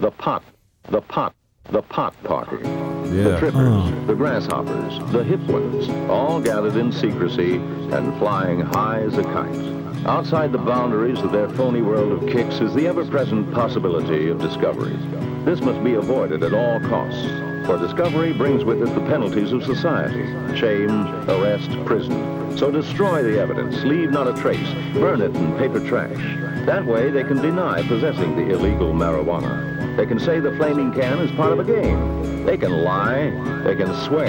the pot, the pot, the pot party. Yeah. The trippers, the grasshoppers, the hip ones, all gathered in secrecy and flying high as a kite. Outside the boundaries of their phony world of kicks is the ever-present possibility of discovery. This must be avoided at all costs, for discovery brings with it the penalties of society, shame, arrest, prison. So destroy the evidence, leave not a trace, burn it in paper trash. That way they can deny possessing the illegal marijuana. They can say the flaming can is part of a game. They can lie, they can swear.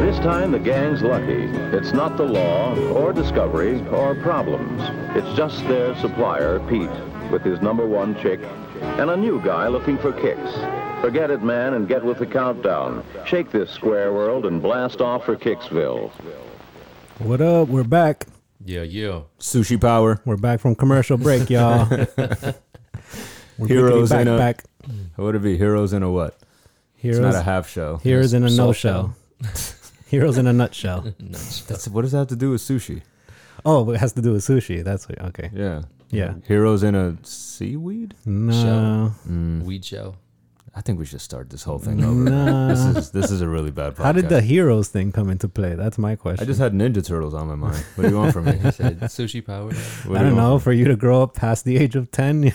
This time the gang's lucky. It's not the law or discovery or problems. It's just their supplier, Pete, with his number one chick, and a new guy looking for kicks. Forget it, man, and get with the countdown. Shake this square world and blast off for Kicksville. What up? We're back. Yeah, yeah. Sushi power. We're back from commercial break, y'all. We're Heroes back, in a- back. What would it be? Heroes in a what? Heroes, It's not a half show. heroes in a no show. Heroes in a nutshell. That's what does that have to do with sushi? Oh, it has to do with sushi. That's what, okay. Yeah. Yeah. Heroes in a seaweed? No. Mm. Weed show. I think we should start this whole thing over. No. This is this is a really bad podcast. How did the heroes thing come into play? That's my question. I just had Ninja Turtles on my mind. What do you want from me? He said sushi power. What I do don't know. For you to grow up past the age of 10, me?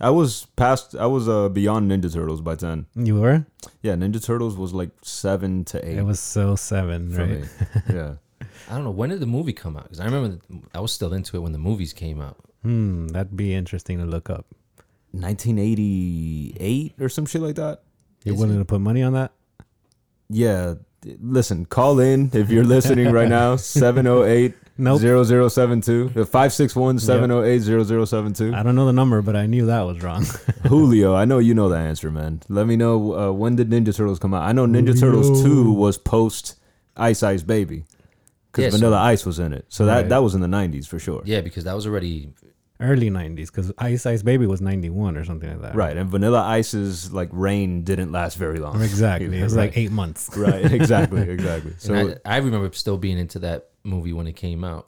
I was past. I was uh, beyond Ninja Turtles by ten. you were? Yeah, Ninja Turtles was like seven to eight. It was so seven, for right? Yeah. I don't know when did the movie come out? Because I remember I was still into it when the movies came out. Hmm, that'd be interesting to look up. 1988 or some shit like that. You Is willing it? to put money on that? Yeah. Listen, call in if you're listening right now. 708 Nope. 0072. 561 708 0072. I don't know the number, but I knew that was wrong. Julio, I know you know the answer, man. Let me know uh, when did Ninja Turtles come out? I know Ninja Turtles 2 was post Ice Ice Baby. Because Yeah, so- Vanilla Ice was in it. So that, Right. that was in the 90s for sure. Yeah, because that was already Early 90s, because Ice Ice Baby was 91 or something like that. Right. And Vanilla Ice's like reign didn't last very long. Exactly. It was like eight months. Right, exactly, exactly. So I, I remember still being into that movie when it came out.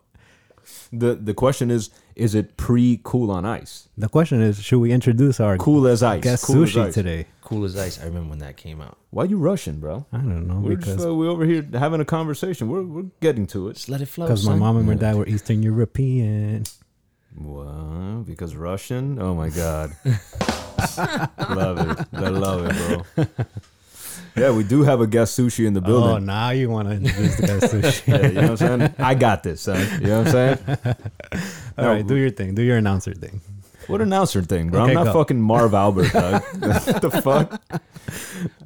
the the question is is it pre Cool on Ice? The question is, should we introduce our Cool as ice. guest cool sushi ice. today? Cool as ice. I remember when that came out. Why you rushing, bro? I don't know We're because just, uh, we're over here having a conversation. We're we're getting to it. Just let it flow. because my mom and my dad were Eastern European. Well, because Russian. Oh my god, love it. I love it, bro. Yeah, we do have a guest sushi in the oh, building. Oh, now you want to introduce the guest sushi? Yeah, you know what I'm saying? I got this, son. You know what I'm saying? All right, do your thing. Do your announcer thing. What announcer thing, bro? Okay, I'm not go. fucking Marv Albert, dog. what the fuck?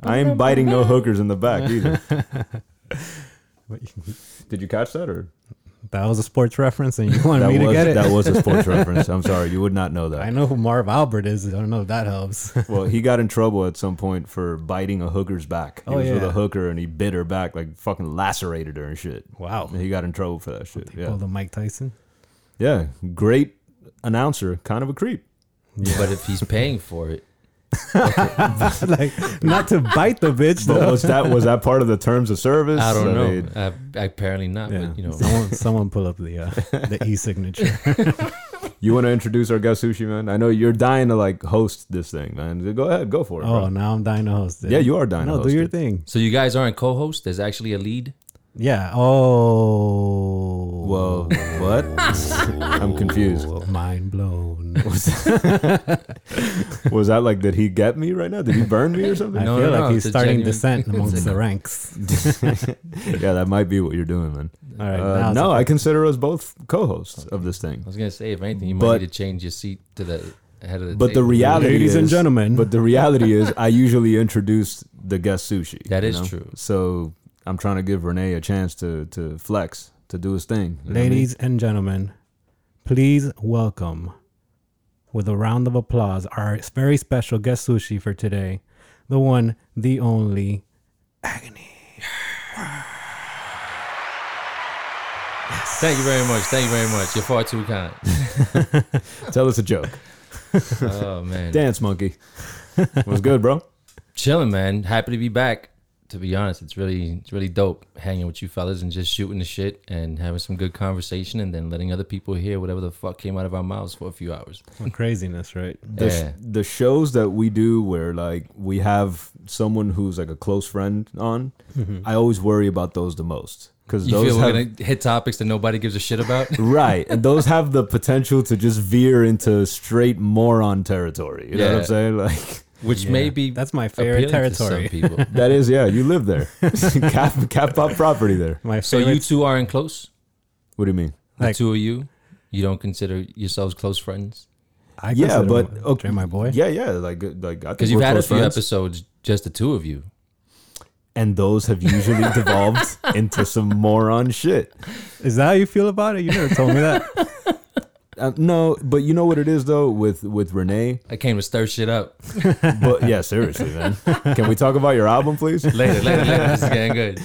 I ain't biting no hookers in the back either. Did you catch that or That was a sports reference, and you wanted that me to was get it. that was a sports reference? I'm sorry, you would not know that. I know who Marv Albert is. I don't know if that helps. Well, he got in trouble at some point for biting a hooker's back. He Oh, was with a hooker and he bit her back, like fucking lacerated her and shit. wow. And he got in trouble for that shit. Yeah. Pulled a Mike Tyson. Yeah. Great announcer, kind of a creep. But if he's paying for it, like not to bite the bitch But though. was that was that part of the terms of service? I don't know. mean, Uh, apparently not. Yeah. But you know, someone, someone pull up the uh, the e signature. you want to introduce our guest sushi man? I know you're dying to like host this thing, man. Go ahead, go for it. Oh, bro. now I'm dying to host it. Yeah, you are dying to No, host do your it. thing. so you guys aren't co-host. There's actually a lead. Yeah. Oh. Whoa, what? I'm confused. Mind blown. Was that like, did he get me right now? Did he burn me or something? I No, feel no, like no, he's starting genuine- descent it's amongst the ranks. yeah, that might be what you're doing, man. All right. Uh, no, I consider us both co-hosts of this thing. I was gonna say, if anything, you might But- need to change your seat to the head of the. But the reality Ladies is, and gentlemen. But the reality is, I usually introduce the guest sushi. That is know? true. So I'm trying to give Renee a chance to to flex, to do his thing. you know what I mean? Ladies and gentlemen, please welcome with a round of applause our very special guest sushi for today, the one, the only, Agony. Thank you very much. Thank you very much. You're far too kind. tell us a joke. oh man, Dance monkey. Was good, bro. chilling, man. Happy to be back to be honest, it's really it's really dope hanging with you fellas and just shooting the shit and having some good conversation and then letting other people hear whatever the fuck came out of our mouths for a few hours. Some craziness, right? the, sh- Yeah. the shows that we do where like we have someone who's like a close friend on, mm-hmm. I always worry about those the most because You those feel we're have gonna hit topics that nobody gives a shit about? right, and those have the potential to just veer into straight moron territory. You know what I'm saying? Like Which Yeah. may be That's my favorite appealing to some territory. people. that is, yeah, you live there, cap cap up property there. My so favorite. you two aren't close? What do you mean? The Like- two of you? You don't consider yourselves close friends? I yeah, but him- okay, my boy. Yeah, yeah, like like I Because you've had a few friends. episodes, just the two of you. and those have usually devolved into some moron shit. Is that how you feel about it? You never told me that. Uh, no, but you know what it is though with with Renee. I came to stir shit up. But yeah, seriously, man. Can we talk about your album, please? Later, later, later. This is getting good.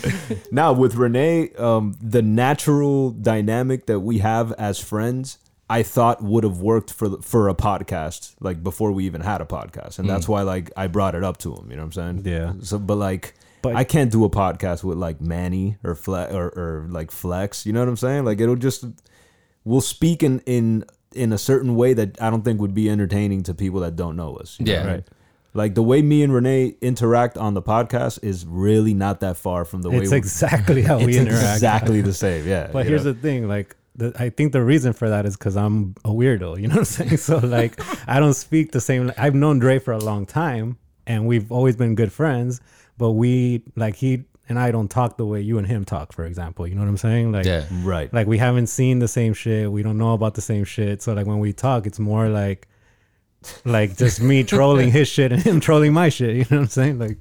Now with Renee, um, the natural dynamic that we have as friends, I thought would have worked for for a podcast, like before we even had a podcast, and that's why like I brought it up to him. You know what I'm saying? Yeah. So, but like. But- I can't do a podcast with like Manny or Flex or, or like Flex. You know what I'm saying? Like it'll just we'll speak in in in a certain way that I don't think would be entertaining to people that don't know us. you know? Yeah. Right. Like the way me and Renee interact on the podcast is really not that far from the way It's we exactly how we it's interact. exactly the same. Yeah. But here's know? the thing, like the, I think the reason for that is because I'm a weirdo. You know what I'm saying? So like I don't speak the same. I've known Dre for a long time, and we've always been good friends. But we like he and I don't talk the way you and him talk. For example, you know what I'm saying? Like Yeah. right. like we haven't seen the same shit. We don't know about the same shit. So like when we talk, it's more like like just me trolling his shit and him trolling my shit. You know what I'm saying? Like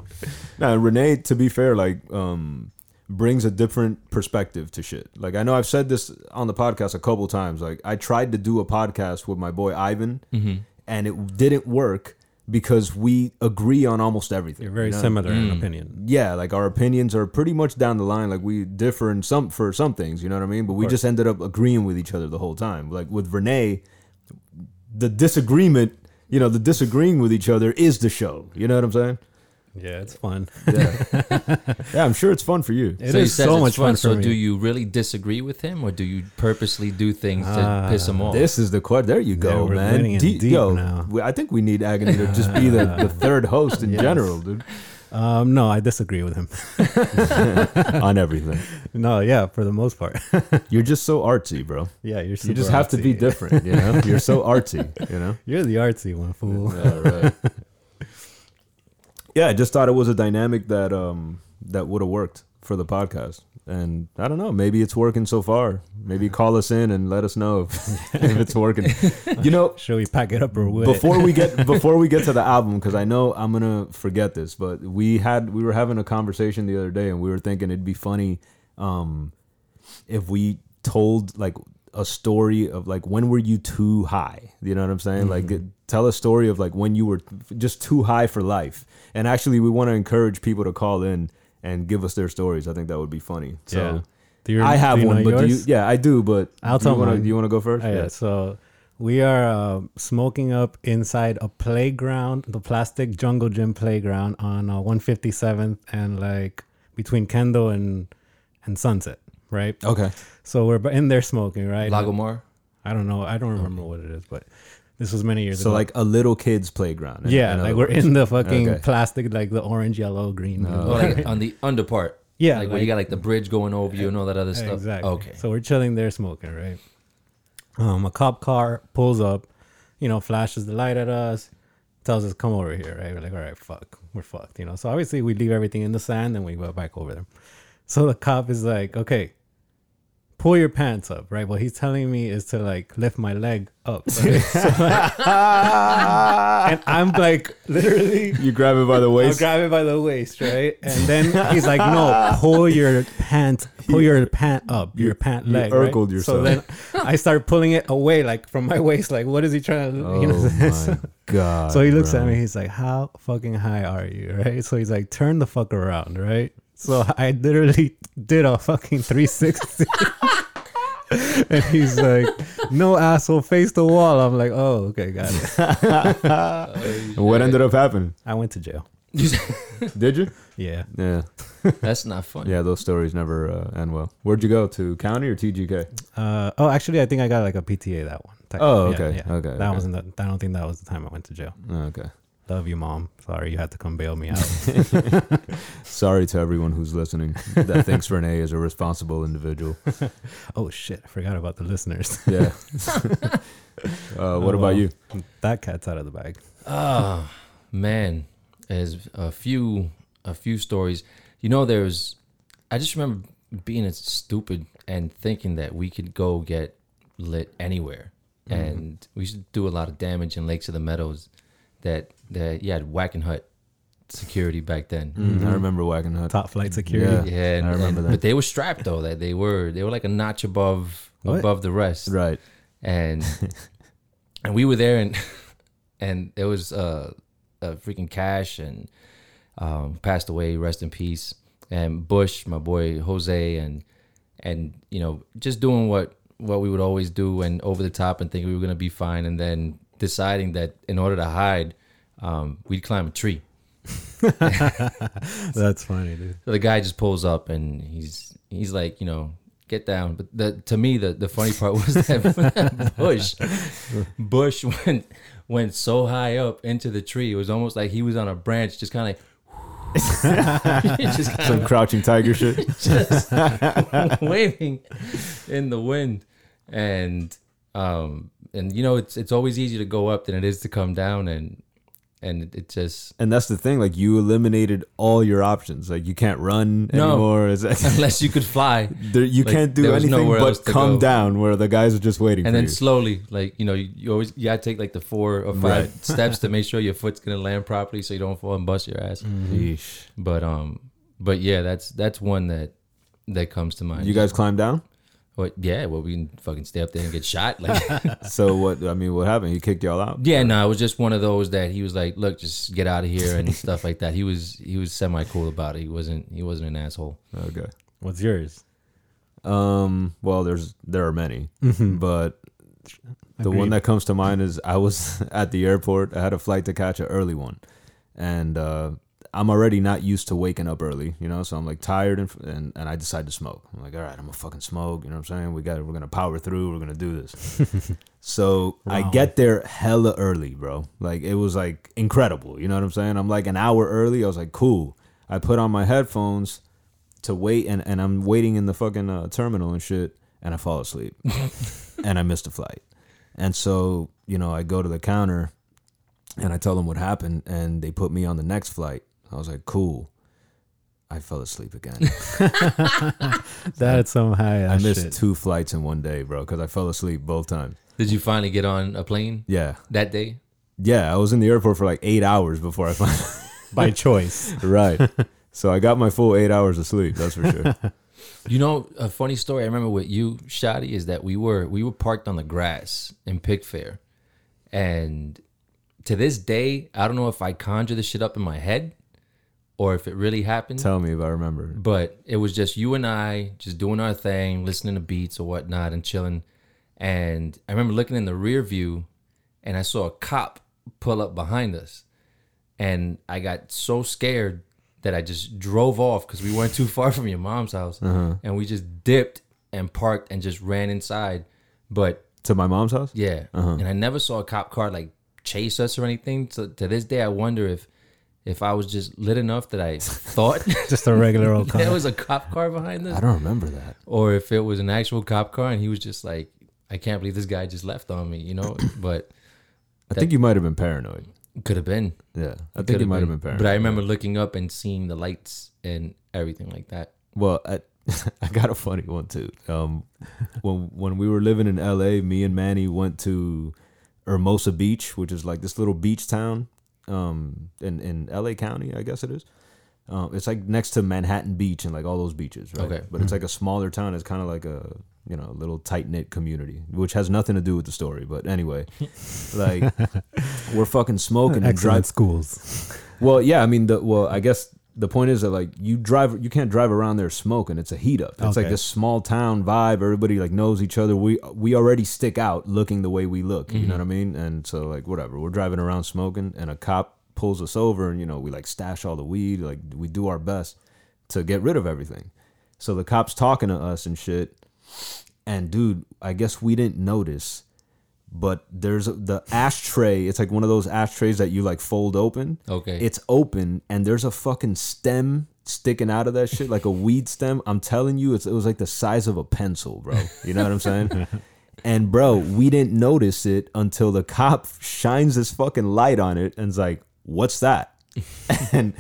Now Renee, to be fair, like um brings a different perspective to shit. Like I know I've said this on the podcast a couple times. Like I tried to do a podcast with my boy Ivan, Mm-hmm. and it didn't work because we agree on almost everything. you're very you know? similar in mm. opinion. yeah, like our opinions are pretty much down the line. Like we differ in some for some things, you know what I mean? But we just ended up agreeing with each other the whole time. Like with Renee, the disagreement, you know, the disagreeing with each other is the show. You know what I'm saying? Yeah, it's fun. Yeah, yeah. I'm sure it's fun for you. It is so he says so much fun, for So me. do you really disagree with him, or do you purposely do things to Ah, piss him off? This is the question. There you go, we're man. getting De- deep yo, now. we- I think we need Agony to just be the, the third host in Yes. general, dude, Um, no, I disagree with him. on everything. no, yeah, for the most part. You're just so artsy, bro. yeah, you're. You Super just have to be different, you know. You're so artsy, you know. You're the artsy one, fool. Yeah, right. Yeah, I just thought it was a dynamic that um that would have worked for the podcast. And I don't know, maybe it's working so far. Maybe call us in and let us know if, if it's working. You know, Should we pack it up or what? before we get before we get to the album because I know I'm gonna forget this, but we had we were having a conversation the other day and we were thinking it'd be funny um if we told like a story of like when were you too high you know what i'm saying like tell a story of like when you were just too high for life and actually we want to encourage people to call in and give us their stories i think that would be funny so Yeah. Do you, i have do you one but do you, yeah i do but I'll do tell you wanna, do you want to go first Oh, yeah. So we are uh, smoking up inside a playground, the plastic jungle gym playground on uh, 157th and like between Kendall and and Sunset, right? okay So we're in there smoking, right? Lagomar. I don't know. I don't remember what it is, but this was many years so ago. So like a little kid's playground in- yeah, in like we're words. in the fucking Okay. plastic, like the orange, yellow, green. blue, Oh, like on the under part. Yeah, Like, where you got like the bridge going over you and all that other stuff. Exactly. Okay. So we're chilling there smoking, right? Um, a cop car pulls up, you know, flashes the light at us, tells us come over here, right? We're like, all right, fuck, we're fucked, you know. So obviously we leave everything in the sand and we go back over there. So the cop is like, okay, pull your pants up, right? What he's telling me is to like lift my leg up, right? So, like- and I'm like literally you grab it by the waist grab it by the waist, right? And then he's like, "No, pull your pant, pull your pant up, your pant you leg." right? urkled So then I start pulling it away, like from my waist. Like, what is he trying to? oh you know? my god so he looks bro. at me. He's like, "How fucking high are you?" Right? So he's like, "Turn the fuck around," right? So I literally did a fucking 360. and he's like, "No asshole, face the wall." I'm like, "Oh, okay, got it." what ended up happening I went to jail. Did you? Yeah. Yeah. That's not fun. Yeah, those stories never uh, end well. Where'd you go to county or TGK? Uh, oh, actually, I think I got like a PTA that one. Oh, Yeah, okay, yeah. okay, That okay. wasn't. The, I don't think that was the time I went to jail. Oh, okay. Love you, mom. Sorry, you had to come bail me out. Sorry to everyone who's listening that thinks Renee is a responsible individual. oh shit, I forgot about the listeners. Yeah. uh, what Oh, about well. you? that cat's out of the bag. Oh man, there's a few a few stories. You know, there's. I just remember being a stupid and thinking that we could go get lit anywhere, and we should do a lot of damage in Lakes of the Meadows. That that you had Wackenhut security back then. Mm, I remember Wackenhut. Top flight security. Yeah. Yeah, and, I remember and- that. But they were strapped though. That they were they were like a notch above What? above the rest Right. and and we were there and and there was uh a freaking cash and um passed away rest in peace and bush my boy jose and and you know just doing what what we would always do and over the top and think we were gonna be fine and then deciding that in order to hide um we'd climb a tree That's funny, dude. so the guy just pulls up and he's he's like, you know, get down. But the to me the, the funny part was that Bush Bush went went so high up into the tree. It was almost like he was on a branch, just kind of like just Some crouching tiger shit. just waving in the wind. And um and you know it's it's always easier to go up than it is to come down and and it, it just And that's the thing. Like you eliminated all your options. Like you can't run No. anymore. It's, unless you could fly there, you Like, can't do anything but come go. down where the guys are just waiting and for then you. slowly like you know you, you always you gotta take like the four or five Right. steps to make sure your foot's gonna land properly so you don't fall and bust your ass Yeesh. but um but yeah that's that's one that that comes to mind You guys climb down? What yeah well we can fucking stay up there and get shot like So what? I mean, what happened? He kicked y'all out? yeah no it was just one of those that he was like look just get out of here and stuff like that he was he was semi cool about it he wasn't he wasn't an asshole Okay. What's yours? Um. Well, there's there are many, but the one Agreed. that comes to mind is I was at the airport. I had a flight to catch an early one, and uh, I'm already not used to waking up early, you know. So I'm like tired, and and, and I decide to smoke. I'm like, all right, I'm gonna fucking smoke. You know what I'm saying? We got we're gonna power through. We're gonna do this. so I get there hella early, bro. Like it was like incredible. You know what I'm saying? I'm like an hour early. I was like, cool. I put on my headphones to wait and, and I'm waiting in the fucking uh, terminal and shit and I fall asleep and I missed a flight. And so, you know, I go to the counter and I tell them what happened and they put me on the next flight. I was like, cool. I fell asleep again. That's some high I missed shit. two flights in one day, bro, because I fell asleep both times. did you finally get on a plane Yeah. that day Yeah, I was in the airport for like eight hours before I finally. by choice. right. So I got my full eight hours of sleep, that's for sure. You know, a funny story I remember with you, Shotty, is that we were we were parked on the grass in Pickfair, and to this day, I don't know if I conjure this shit up in my head or if it really happened. Tell me if I remember. But it was just you and I just doing our thing, listening to beats or whatnot, and chilling. And I remember looking in the rear view, and I saw a cop pull up behind us, and I got so scared that I just drove off because we weren't too far from your mom's house, uh-huh. and we just dipped and parked and just ran inside. But To my mom's house? yeah, uh-huh. and I never saw a cop car like chase us or anything. So to this day, I wonder if if I was just lit enough that I thought Just a regular old car. there was a cop car behind us, I don't remember that. or if it was an actual cop car and he was just like, I can't believe this guy just left on me, you know. But I think you might have been paranoid. could have been. Yeah, I think you might have been paranoid. But I remember looking up and seeing the lights and everything like that. Well, I, I got a funny one too. Um, when when we were living in L.A., me and Manny went to Hermosa Beach, which is like this little beach town, um, in in L.A. County, I guess it is. Um, it's like next to Manhattan Beach and like all those beaches, right? Okay. But it's like a smaller town. It's kind of like a you know little tight knit community, which has nothing to do with the story. But anyway, like we're fucking smoking and driving. schools. Well, yeah, I mean, the well, I guess the point is that like you drive, you can't drive around there smoking. It's a heat up. It's like Okay. this small town vibe. Everybody like knows each other. We we already stick out looking the way we look. You know mm-hmm. what I mean? And so like whatever, we're driving around smoking, and a cop pulls us over and you know we like stash all the weed like we do our best to get rid of everything so the cops talking to us and shit and dude i guess we didn't notice but there's the ashtray it's like one of those ashtrays that you like fold open. Okay. it's open and there's a fucking stem sticking out of that shit like a weed stem. I'm telling you it's, it was like the size of a pencil bro. You know what i'm saying? And bro we didn't notice it until the cop shines this fucking light on it and's like what's that? And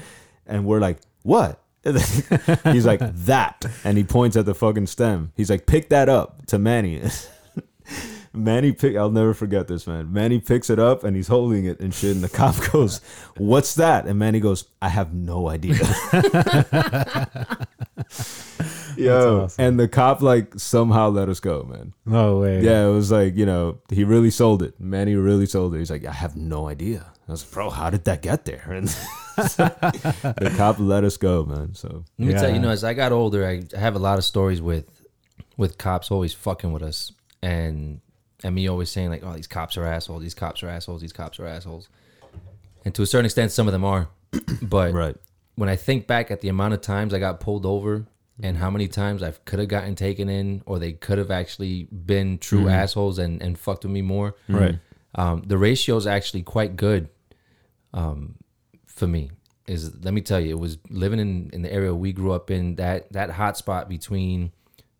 and we're like what? He's like that. And he points at the fucking stem. He's like pick that up to manny Manny pick I'll never forget this man. Manny picks it up and he's holding it and shit. And the cop goes, What's that? And Manny goes, I have no idea. Yo. awesome. And the cop like somehow let us go, man. No way. Yeah, it was like, you know, he really sold it. Manny really sold it. He's like, I have no idea. I was like, bro, how did that get there? And the cop let us go, man. So Let me tell you, you know, as I got older, I I have a lot of stories with with cops always fucking with us, and and me always saying like, "Oh, these cops are assholes. These cops are assholes. These cops are assholes." And to a certain extent, some of them are, but Right. when I think back at the amount of times I got pulled over and how many times I could have gotten taken in, or they could have actually been true assholes and and fucked with me more, Right. um, the ratio is actually quite good um, for me. Is let me tell you, it was living in, in the area we grew up in that that hot spot between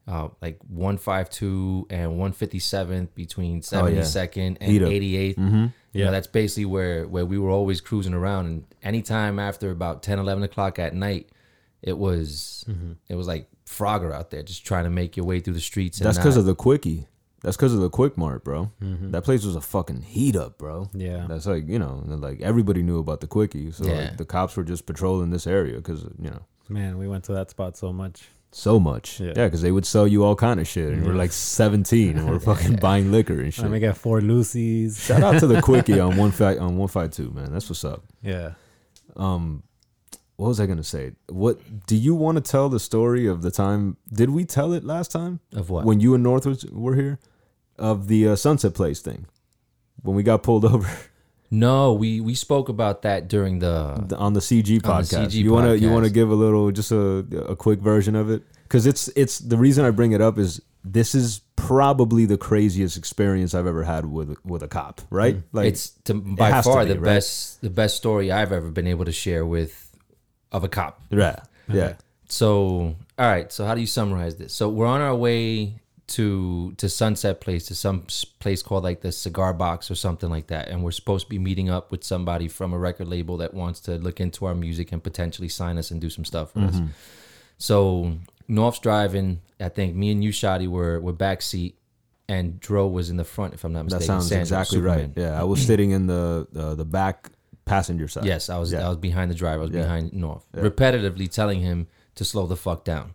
uh, like one five two and one fifty seventh between seventy second Oh, Heat and up. eighty eighth. Mm-hmm. Yeah, that's basically where where we were always cruising around. And anytime after about 10, 11 o'clock at night, it was mm-hmm. it was like Frogger out there just trying to make your way through the streets. And that's because of the quickie. That's because of the quick mart, bro. Mm-hmm. That place was a fucking heat up, bro. Yeah. That's like, you know, like everybody knew about the quickie. So Yeah. like the cops were just patrolling this area because, you know, Man, we went to that spot so much. So much. Yeah. Yeah, because they would sell you all kind of shit. And we're like 17 and we're fucking buying liquor and shit. Let me get four Lucy's. Shout out to the quickie on one fight on one fight two, man. That's what's up. Yeah. Um, what was I gonna say? What do you want to tell the story of the time? Did we tell it last time of what when you and North was, were here of the uh, Sunset Place thing when we got pulled over No, we we spoke about that during the the- on the CG On the podcast? CG you wanna you wanna give a little just a a quick version of it because it's it's the reason I bring it up is this is probably the craziest experience I've ever had with with a cop. Right? Like Mm. it's to, by to far be, the right? best the best story I've ever been able to share with of a cop. yeah yeah. So, all right. So, how do you summarize this? So, we're on our way to to Sunset Place to some place called like the Cigar Box or something like that, and we're supposed to be meeting up with somebody from a record label that wants to look into our music and potentially sign us and do some stuff for Mm-hmm. us. So, North's driving. I think me and you, Shotty, were were back seat, and Dro was in the front, if I'm not mistaken, That sounds Sandra, exactly Superman. right. Yeah, I was sitting in the uh, the back passenger side. Yes, I was. Yeah. I was behind the driver. I was Yeah. behind North, repetitively telling him to slow the fuck down.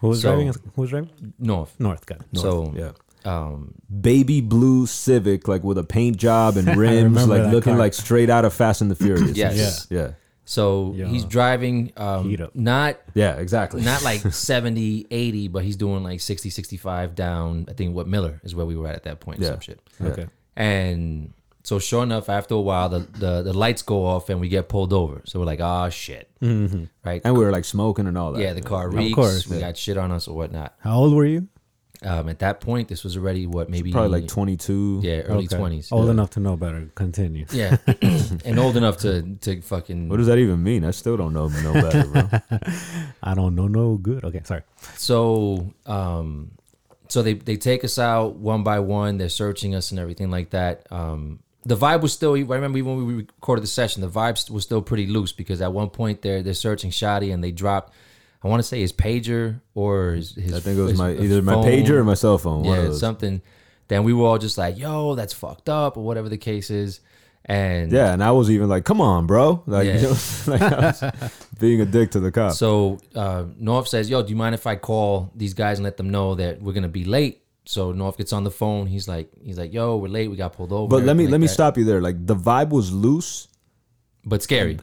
Who was So- driving? Who was driving? North. North guy. So, yeah. um, Baby blue Civic, like with a paint job and rims, like looking car. like straight out of Fast and the Furious. Yes. Yeah. So Yeah. he's driving um, Heat up. not Yeah, exactly. not like 70, 80, but he's doing like 60, 65 down. I think what Miller is where we were at at that point. Yeah. Some shit. Yeah. Okay. And so sure enough, after a while, the, the, the lights go off and we get pulled over. So we're like, oh shit. Right. And we were like smoking and all that. yeah, the car reeks. course, we yeah. got shit on us or whatnot. How old were you? Um, at that point, this was already what maybe Probably like 22. yeah early Okay. twenties. Old enough to know better. Continue. Yeah, and old enough to to fucking What does that even mean? I still don't know no better, bro. I don't know no good. Okay, sorry. So, um, so they they take us out one by one. They're searching us and everything like that. Um, the vibe was still. I remember even when we recorded the session, the vibe was still pretty loose because at one point they're they're searching Shotty and they dropped. I want to say his pager or his. his I think it was his my either my phone. pager or my cell phone. Yeah, something. Then we were all just like, "Yo, that's fucked up," or whatever the case is. And Yeah, and I was even like, "Come on, bro!" Like, Yeah. you know, like I was being a dick to the cop. So uh, North says, "Yo, do you mind if I call these guys and let them know that we're gonna be late?" So North gets on the phone. He's like, "He's like, yo, we're late. We got pulled over." but let me everything let me that. stop you there. Like the vibe was loose. But scary.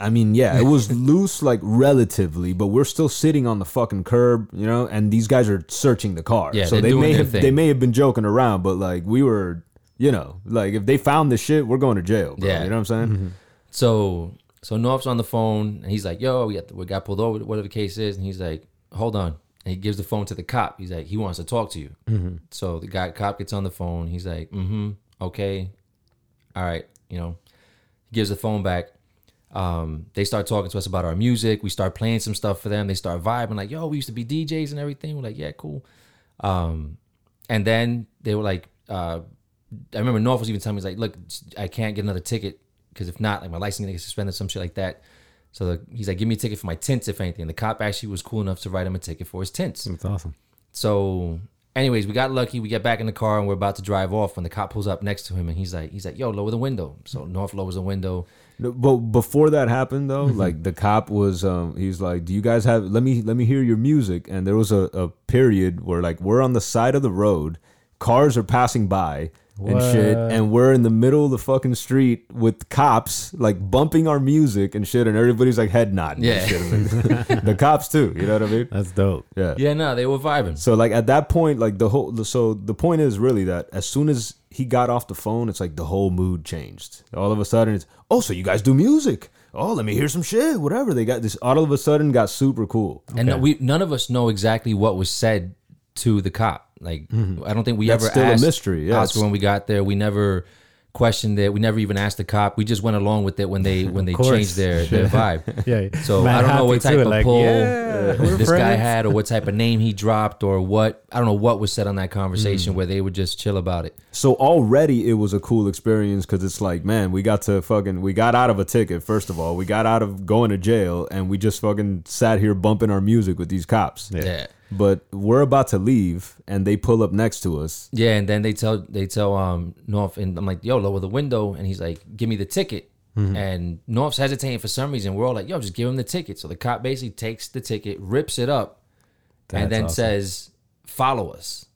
I mean, yeah, it was loose, like relatively, but we're still sitting on the fucking curb, you know. And these guys are searching the car, Yeah, so they may have thing. they may have been joking around, but like we were, you know, like if they found the shit, we're going to jail, bro. Yeah. You know what I'm saying? Mm-hmm. So so North's on the phone and he's like, "Yo, we got we got pulled over, whatever the case is." And he's like, "Hold on." And he gives the phone to the cop. He's like, "He wants to talk to you." So the guy cop gets on the phone. He's like, "Mm-hmm, okay, all right." You know, he gives the phone back. Um, they start talking to us about our music. We start playing some stuff for them. They start vibing like, "Yo, we used to be DJs and everything." We're like, "Yeah, cool." Um, and then they were like, uh, I remember North was even telling me, he's like, look, I can't get another ticket because if not, like my license is gonna get suspended, some shit like that. So the, he's like, give me a ticket for my tints, if anything. The cop actually was cool enough to write him a ticket for his tints. That's awesome. So, anyways, we got lucky. We get back in the car and we're about to drive off when the cop pulls up next to him and he's like, he's like, yo, lower the window. So North lowers the window. No, But before that happened though, like the cop was um he's like, Do you guys have let me let me hear your music? And there was a, a period where like we're on the side of the road, cars are passing by and shit, and we're in the middle of the fucking street with cops like bumping our music and shit, and everybody's like head nodding. Yeah. and shit. The cops too, you know what I mean? That's dope. Yeah. Yeah, no, they were vibing. So like at that point, like the whole so the point is really that as soon as he got off the phone, it's like the whole mood changed. All of a sudden, it's oh, so you guys do music? Oh, let me hear some shit. Whatever they got this. All of a sudden, got super cool. And we none of us know exactly what was said to the cop. Like I don't think we That's ever still a asked mystery, yeah. Oscar when we got there. We never questioned it. We never even asked the cop. We just went along with it when they when they changed their, their vibe. Yeah. So Mad I don't know what type too, of like, pull yeah, we're this guy had or what type of name he dropped or what I don't know what was said on that Mm. conversation where they would just chill about it. So already it was a cool experience because it's like, man, we got to fucking, we got out of a ticket. First of all, we got out of going to jail, and we just fucking sat here bumping our music with these cops. Yeah. But we're about to leave, and they pull up next to us. Yeah, and then they tell they tell um North and I'm like, yo, lower the window, and he's like, give me the ticket. Mm-hmm. And North's hesitating for some reason. We're all like, yo, just give him the ticket. So the cop basically takes the ticket, rips it up, and then awesome. says, follow us.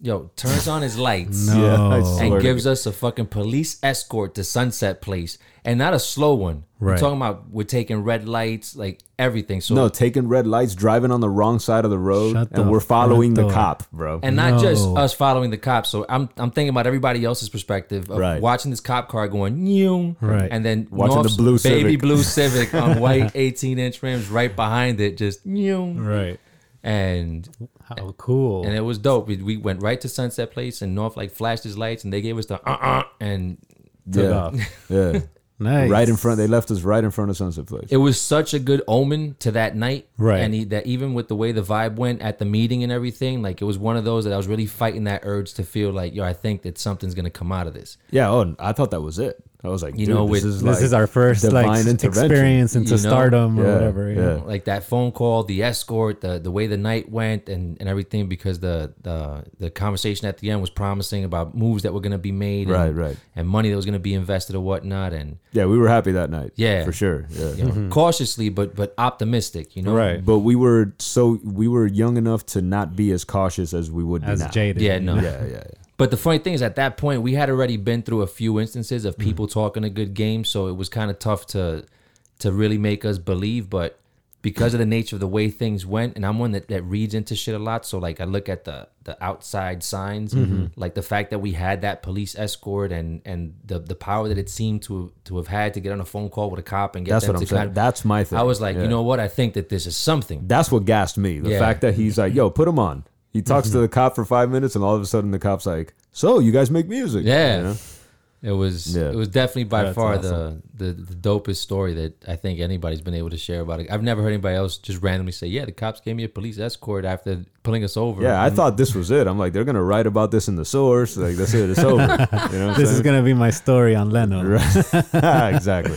Yo, turns on his lights. No. And swear And to gives us a fucking police escort to Sunset Place, and not a slow one. We're Right. talking about we're taking red lights, like everything. So No, taking red lights, driving on the wrong side of the road, Shut and the we're following the door. cop, bro. and not just us following the cop. So I'm I'm thinking about everybody else's perspective of Right. watching this cop car going new, Right. and then Watching the blue baby Civic. blue Civic on white 18 inch rims right behind it, just new, Right. and How cool. and it was dope. We, we went right to Sunset Place, and North like flashed his lights, and they gave us the uh uh, and Took yeah, off. yeah, Nice. right in front. They left us right in front of Sunset Place. it was such a good omen to that night, Right. And he, that even with the way the vibe went at the meeting and everything, like it was one of those that I was really fighting that urge to feel like, yo, I think that something's gonna come out of this. yeah, oh, I thought that was it. I was like, You dude, know, this with- is This like is our first like experience into You know? stardom or Yeah, whatever. Yeah. yeah. like that phone call, the escort, the the way the night went, and, and everything because the, the the conversation at the end was promising about moves that were gonna be made, and, Right, right. and money that was gonna be invested or whatnot, and Yeah, we were happy that night. Yeah. for sure. Yeah. you know, mm-hmm. cautiously but but optimistic, you know, Right. But we were so we were young enough to not be as cautious as we would be As now. jaded. Yeah, no. Yeah, yeah, yeah. But the funny thing is, at that point, we had already been through a few instances Mm-hmm. of people talking a good game, so it was kind of tough to to really make us believe. But because of the nature of the way things went, and I'm one that, that reads into shit a lot, so like I look at the the outside signs, Mm-hmm. like the fact that we had that police escort and and the the power that it seemed to to have had to get on a phone call with a cop and get That's them what I'm to saying. kind of. That's my thing. I was like, Yeah. you know what? I think that this is something. That's what gassed me. The Yeah. fact that he's like, "Yo, put him on." He talks to the cop for five minutes, and all of a sudden, the cop's like, "So, you guys make music?" Yeah. You know? It was Yeah. it was definitely by That's far awesome. the, the the dopest story that I think anybody's been able to share about it. I've never heard anybody else just randomly say, "Yeah, the cops gave me a police escort after pulling us over." Yeah, I thought this was it. I'm like, they're gonna write about this in the source. Like, that's it. It's over. You know what I'm This is saying? gonna be my story on Leno. Right. exactly.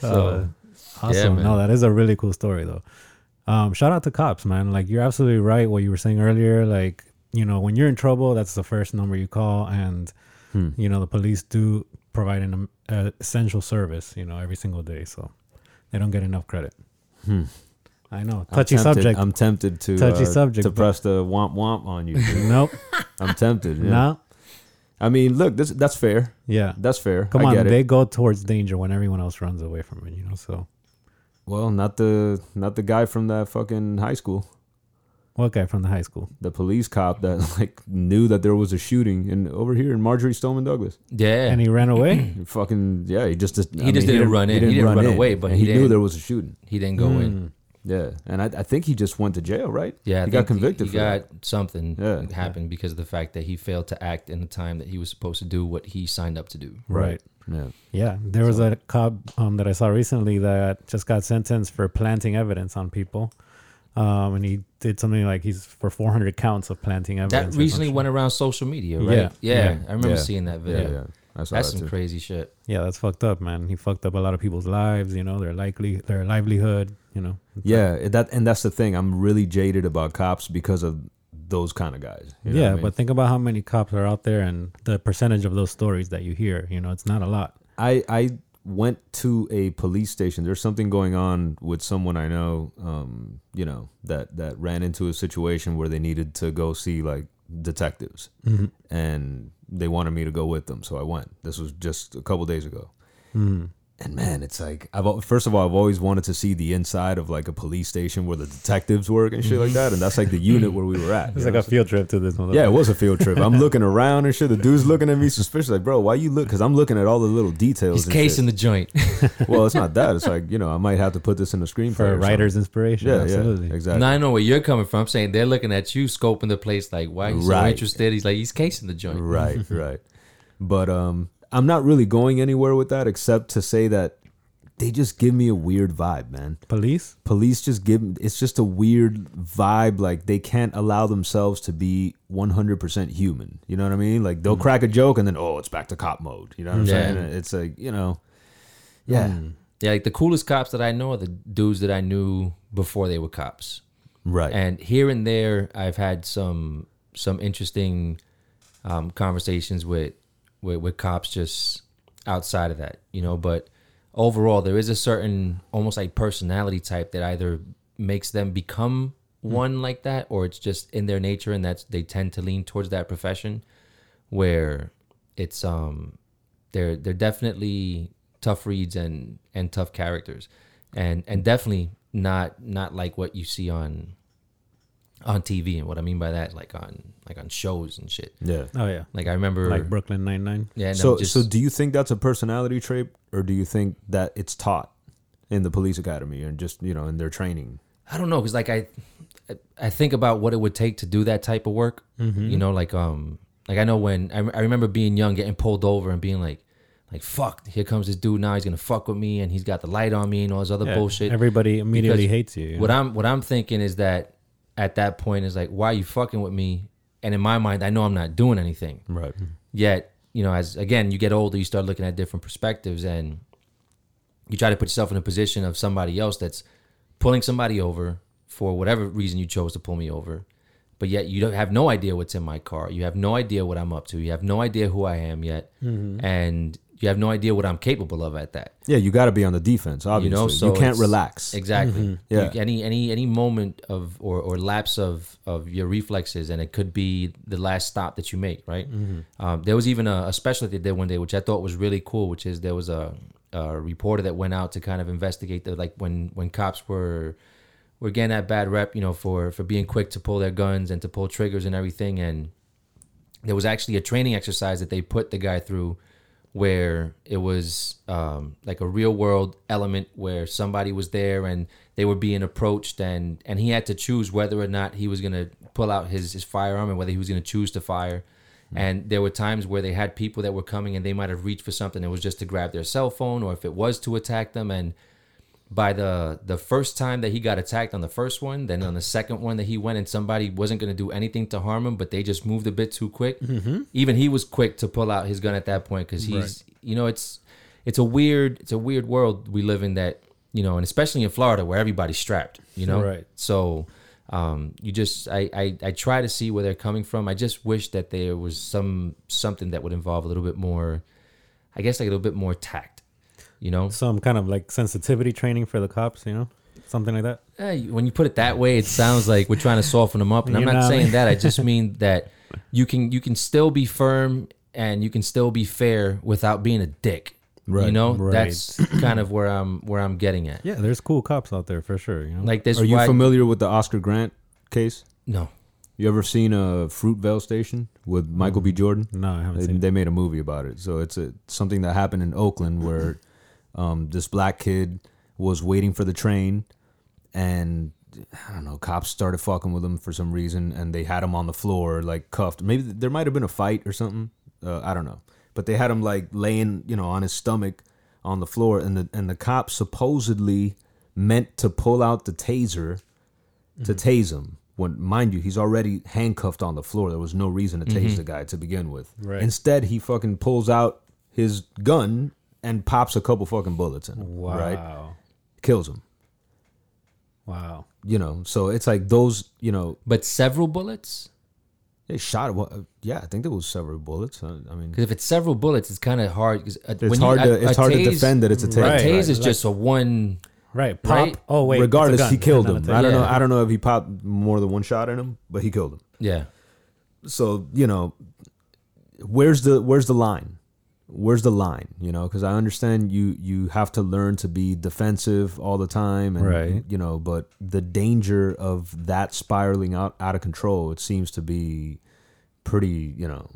So uh, Awesome. man. no, that is a really cool story though. Um, shout out to cops, man. Like you're absolutely right. What you were saying earlier, like you know, when you're in trouble, that's the first number you call, and Hmm. you know the police do provide an uh, essential service. You know, every single day, so they don't get enough credit. I know, Hmm. I'm touchy tempted- subject. I'm tempted to Touchy uh, subject, to press the womp womp on you. nope, I'm tempted. Yeah. no, I mean, look, this that's fair. yeah. That's fair. Come I on, they go towards danger when everyone else runs away from it. You know, so Well, not the not the guy from that fucking high school. What guy from the high school? The police cop that like knew that there was a shooting and over here in Marjory Stoneman Douglas. Yeah. And he ran away. Fucking yeah, he just He just didn't run in. He didn't run away, but and he he, knew there was a shooting. he didn't go in. Hmm. Yeah, and I, I think he just went to jail, right? Yeah, I he got convicted He, for got that. something Yeah. that happened because of the fact that he failed to act in the time that he was supposed to do what he signed up to do. Right. Yeah. Yeah, there was a cop um, that I saw recently that just got sentenced for planting evidence on people, um, and he did something like he's for 400 counts of planting evidence. That recently went around social media, Yeah, right? Yeah, yeah, I remember yeah, seeing that video. yeah. I That's that some too. crazy shit. Yeah, that's fucked up, man. He fucked up a lot of people's lives. You know, their likely their livelihood. You know. Yeah, it- that and that's the thing. I'm really jaded about cops because of those kind of guys. you know yeah, I mean? but think about how many cops are out there and the percentage of those stories that you hear. You know, it's not a lot. I I went to a police station. There's something going on with someone I know. Um, you know that that ran into a situation where they needed to go see like detectives, Mm-hmm. and they wanted me to go with them. So I went. This was just a couple days ago. Mm-hmm. And man, it's like I've first of all I've always wanted to see the inside of like a police station where the detectives work and shit like that, and that's like the unit where we were at. It's like know? a field trip to this one. Yeah, it was a field trip. I'm looking around and shit. The dude's looking at me suspicious, like, bro, why you look? Because I'm looking at all the little details. He's and casing shit. the joint. Well, it's not that. It's like you know, I might have to put this in the screenplay for a writer's inspiration. Yeah, absolutely. yeah, exactly. now I know where you're coming from. I'm saying they're looking at you, scoping the place, like, why he's so Right. interested? He's like, he's casing the joint. Right, right. But um, I'm not really going anywhere with that except to say that they just give me a weird vibe, man. Police. Police just give it's just a weird vibe. Like they can't allow themselves to be 100% human. You know what I mean? Like they'll crack a joke and then oh, it's back to cop mode. You know what I'm Yeah. saying? It's like you know, yeah, Yeah, like the coolest cops that I know are the dudes that I knew before they were cops. right. And here and there, I've had some some interesting um, conversations with, with with cops just outside of that, you know. But overall, there is a certain almost like personality type that either makes them become one like that, or it's just in their nature, and that's they tend to lean towards that profession, where it's um they're they're definitely tough reads and and tough characters, and and definitely not not like what you see on on TV. And what I mean by that, like on like on shows and shit. yeah. Oh yeah. Like I remember, Like Brooklyn Nine Nine. yeah. No, So, just, so do you think that's a personality trait, or do you think that it's taught in the police academy and just you know in their training? I don't know, cause like I, I think about what it would take to do that type of work. You know, like um, like I know when I, I remember being young, getting pulled over and being like, like fuck, here comes this dude now. He's gonna fuck with me, and he's got the light on me and all this other Yeah, bullshit. Everybody immediately Because hates you. you What know? I'm what I'm thinking is that at that point is like, why are you fucking with me? And in my mind, I know I'm not doing anything. Right. Yet, you know, as again you get older, you start looking at different perspectives, and you try to put yourself in a position of somebody else that's pulling somebody over for whatever reason you chose to pull me over. But yet you don't have no idea what's in my car. You have no idea what I'm up to. You have no idea who I am yet, mm-hmm. and you have no idea what I'm capable of at that. Yeah, you got to be on the defense. Obviously, You know, so you can't relax. Exactly. Yeah. You- any any any moment of or or lapse of of your reflexes, and it could be the last stop that you make. Right. Um, there was even a, a special they did one day, which I thought was really cool. Which is there was a, a reporter that went out to kind of investigate the like when when cops were were getting that bad rep, you know, for for being quick to pull their guns and to pull triggers and everything, and there was actually a training exercise that they put the guy through where it was um, like a real world element where somebody was there and they were being approached and and he had to choose whether or not he was going to pull out his, his firearm and whether he was going to choose to fire. And there were times where they had people that were coming and they might have reached for something. It was just to grab their cell phone or if it was to attack them. And by the the first time that he got attacked on the first one, then on the second one that he went and somebody wasn't going to do anything to harm him, but they just moved a bit too quick. Even he was quick to pull out his gun at that point because he's you know it's it's a weird it's a weird world we live in that you know and especially in Florida where everybody's strapped you know Right. so um, you just I, I I try to see where they're coming from. I just wish that there was some something that would involve a little bit more, I guess like a little bit more tact. You know, Some kind of like sensitivity training for the cops. You know, something like that. Eh, when you put it that way, it sounds like we're trying to soften them up, and I'm You not know I saying mean? that. I just mean that you can you can still be firm and you can still be fair without being a dick. Right, you know, right. that's kind of where I'm where I'm getting at. Yeah, there's cool cops out there for sure. You know, Like this, Are you why- familiar with the Oscar Grant case? No. You ever seen a Fruitvale Station with Michael B. Jordan? No, I haven't They, seen. they made a movie about it. So it's a something that happened in Oakland where um, this black kid was waiting for the train, and I don't know, cops started fucking with him for some reason, and they had him on the floor like cuffed. Maybe there might have been a fight or something. Uh, I don't know, but they had him like laying, you know, on his stomach on the floor, and the and the cop supposedly meant to pull out the taser to tase him. When mind you, he's already handcuffed on the floor. There was no reason to tase the guy to begin with. Right. Instead, he fucking pulls out his gun and pops a couple fucking bullets in him. Wow. Right? Kills him. Wow. You know, so it's like those. You know, But several bullets? they shot. What? Yeah, I think there was several bullets. I, I mean, Because if it's several bullets, it's kind of hard. 'cause, uh, it's when you- hard a- to it's a hard to defend that it's a tase. A Right. tase is Like- just a one. Right. Pop. Right? Oh wait. Regardless, he killed him. thing. I don't know. I don't know if he popped more than one shot in him, but he killed him. Yeah. so you know where's the where's the line where's the line you know because i understand you you have to learn to be defensive all the time and Right. you know but the danger of that spiraling out out of control it seems to be pretty you know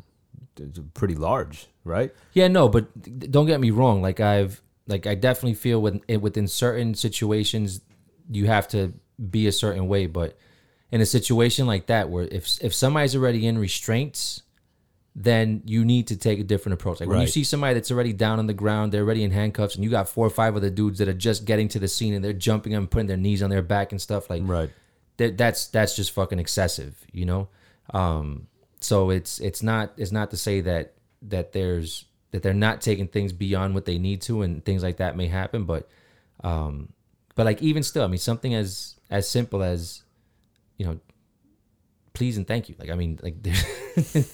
pretty large right Yeah, no, but don't get me wrong. Like I've, like I definitely feel with within certain situations, you have to be a certain way. But in a situation like that, where if if somebody's already in restraints, then you need to take a different approach. Like when you see somebody that's already down on the ground, they're already in handcuffs, and you got four or five other dudes that are just getting to the scene and they're jumping and putting their knees on their back and stuff. Like right that that's that's just fucking excessive, you know. Um, so it's it's not it's not to say that that there's that they're not taking things beyond what they need to and things like that may happen, but um, but like even still, I mean something as as simple as you know, please and thank you. Like I mean, like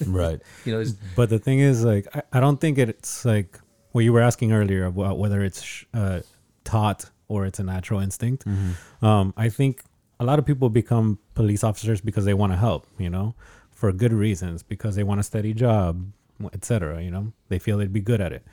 right you know, But the thing is, like, I, I don't think it's like what you were asking earlier about whether it's sh- uh, taught or it's a natural instinct. Um, I think a lot of people become police officers because they want to help, you know, for good reasons, because they want a steady job, etc. You know, they feel they'd be good at it.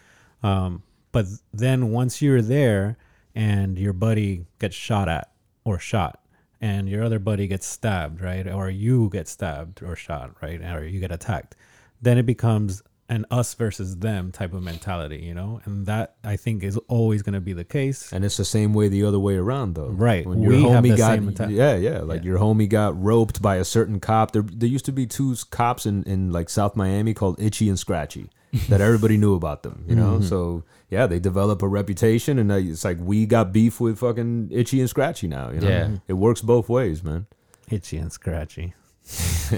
Um, but then once you're there and your buddy gets shot at or shot, and your other buddy gets stabbed, right? Or you get stabbed or shot, right? Or you get attacked, then it becomes an us versus them type of mentality, you know? And that I think is always going to be the case. and it's the same way the other way around though Right. when your We have homie the got yeah yeah like your homie got roped by a certain cop there there used to be two cops in in like south miami called itchy and scratchy that everybody knew about them you know mm-hmm. so yeah they develop a reputation and it's like we got beef with fucking itchy and scratchy now you know Yeah. Mm-hmm. it works both ways man Itchy and scratchy.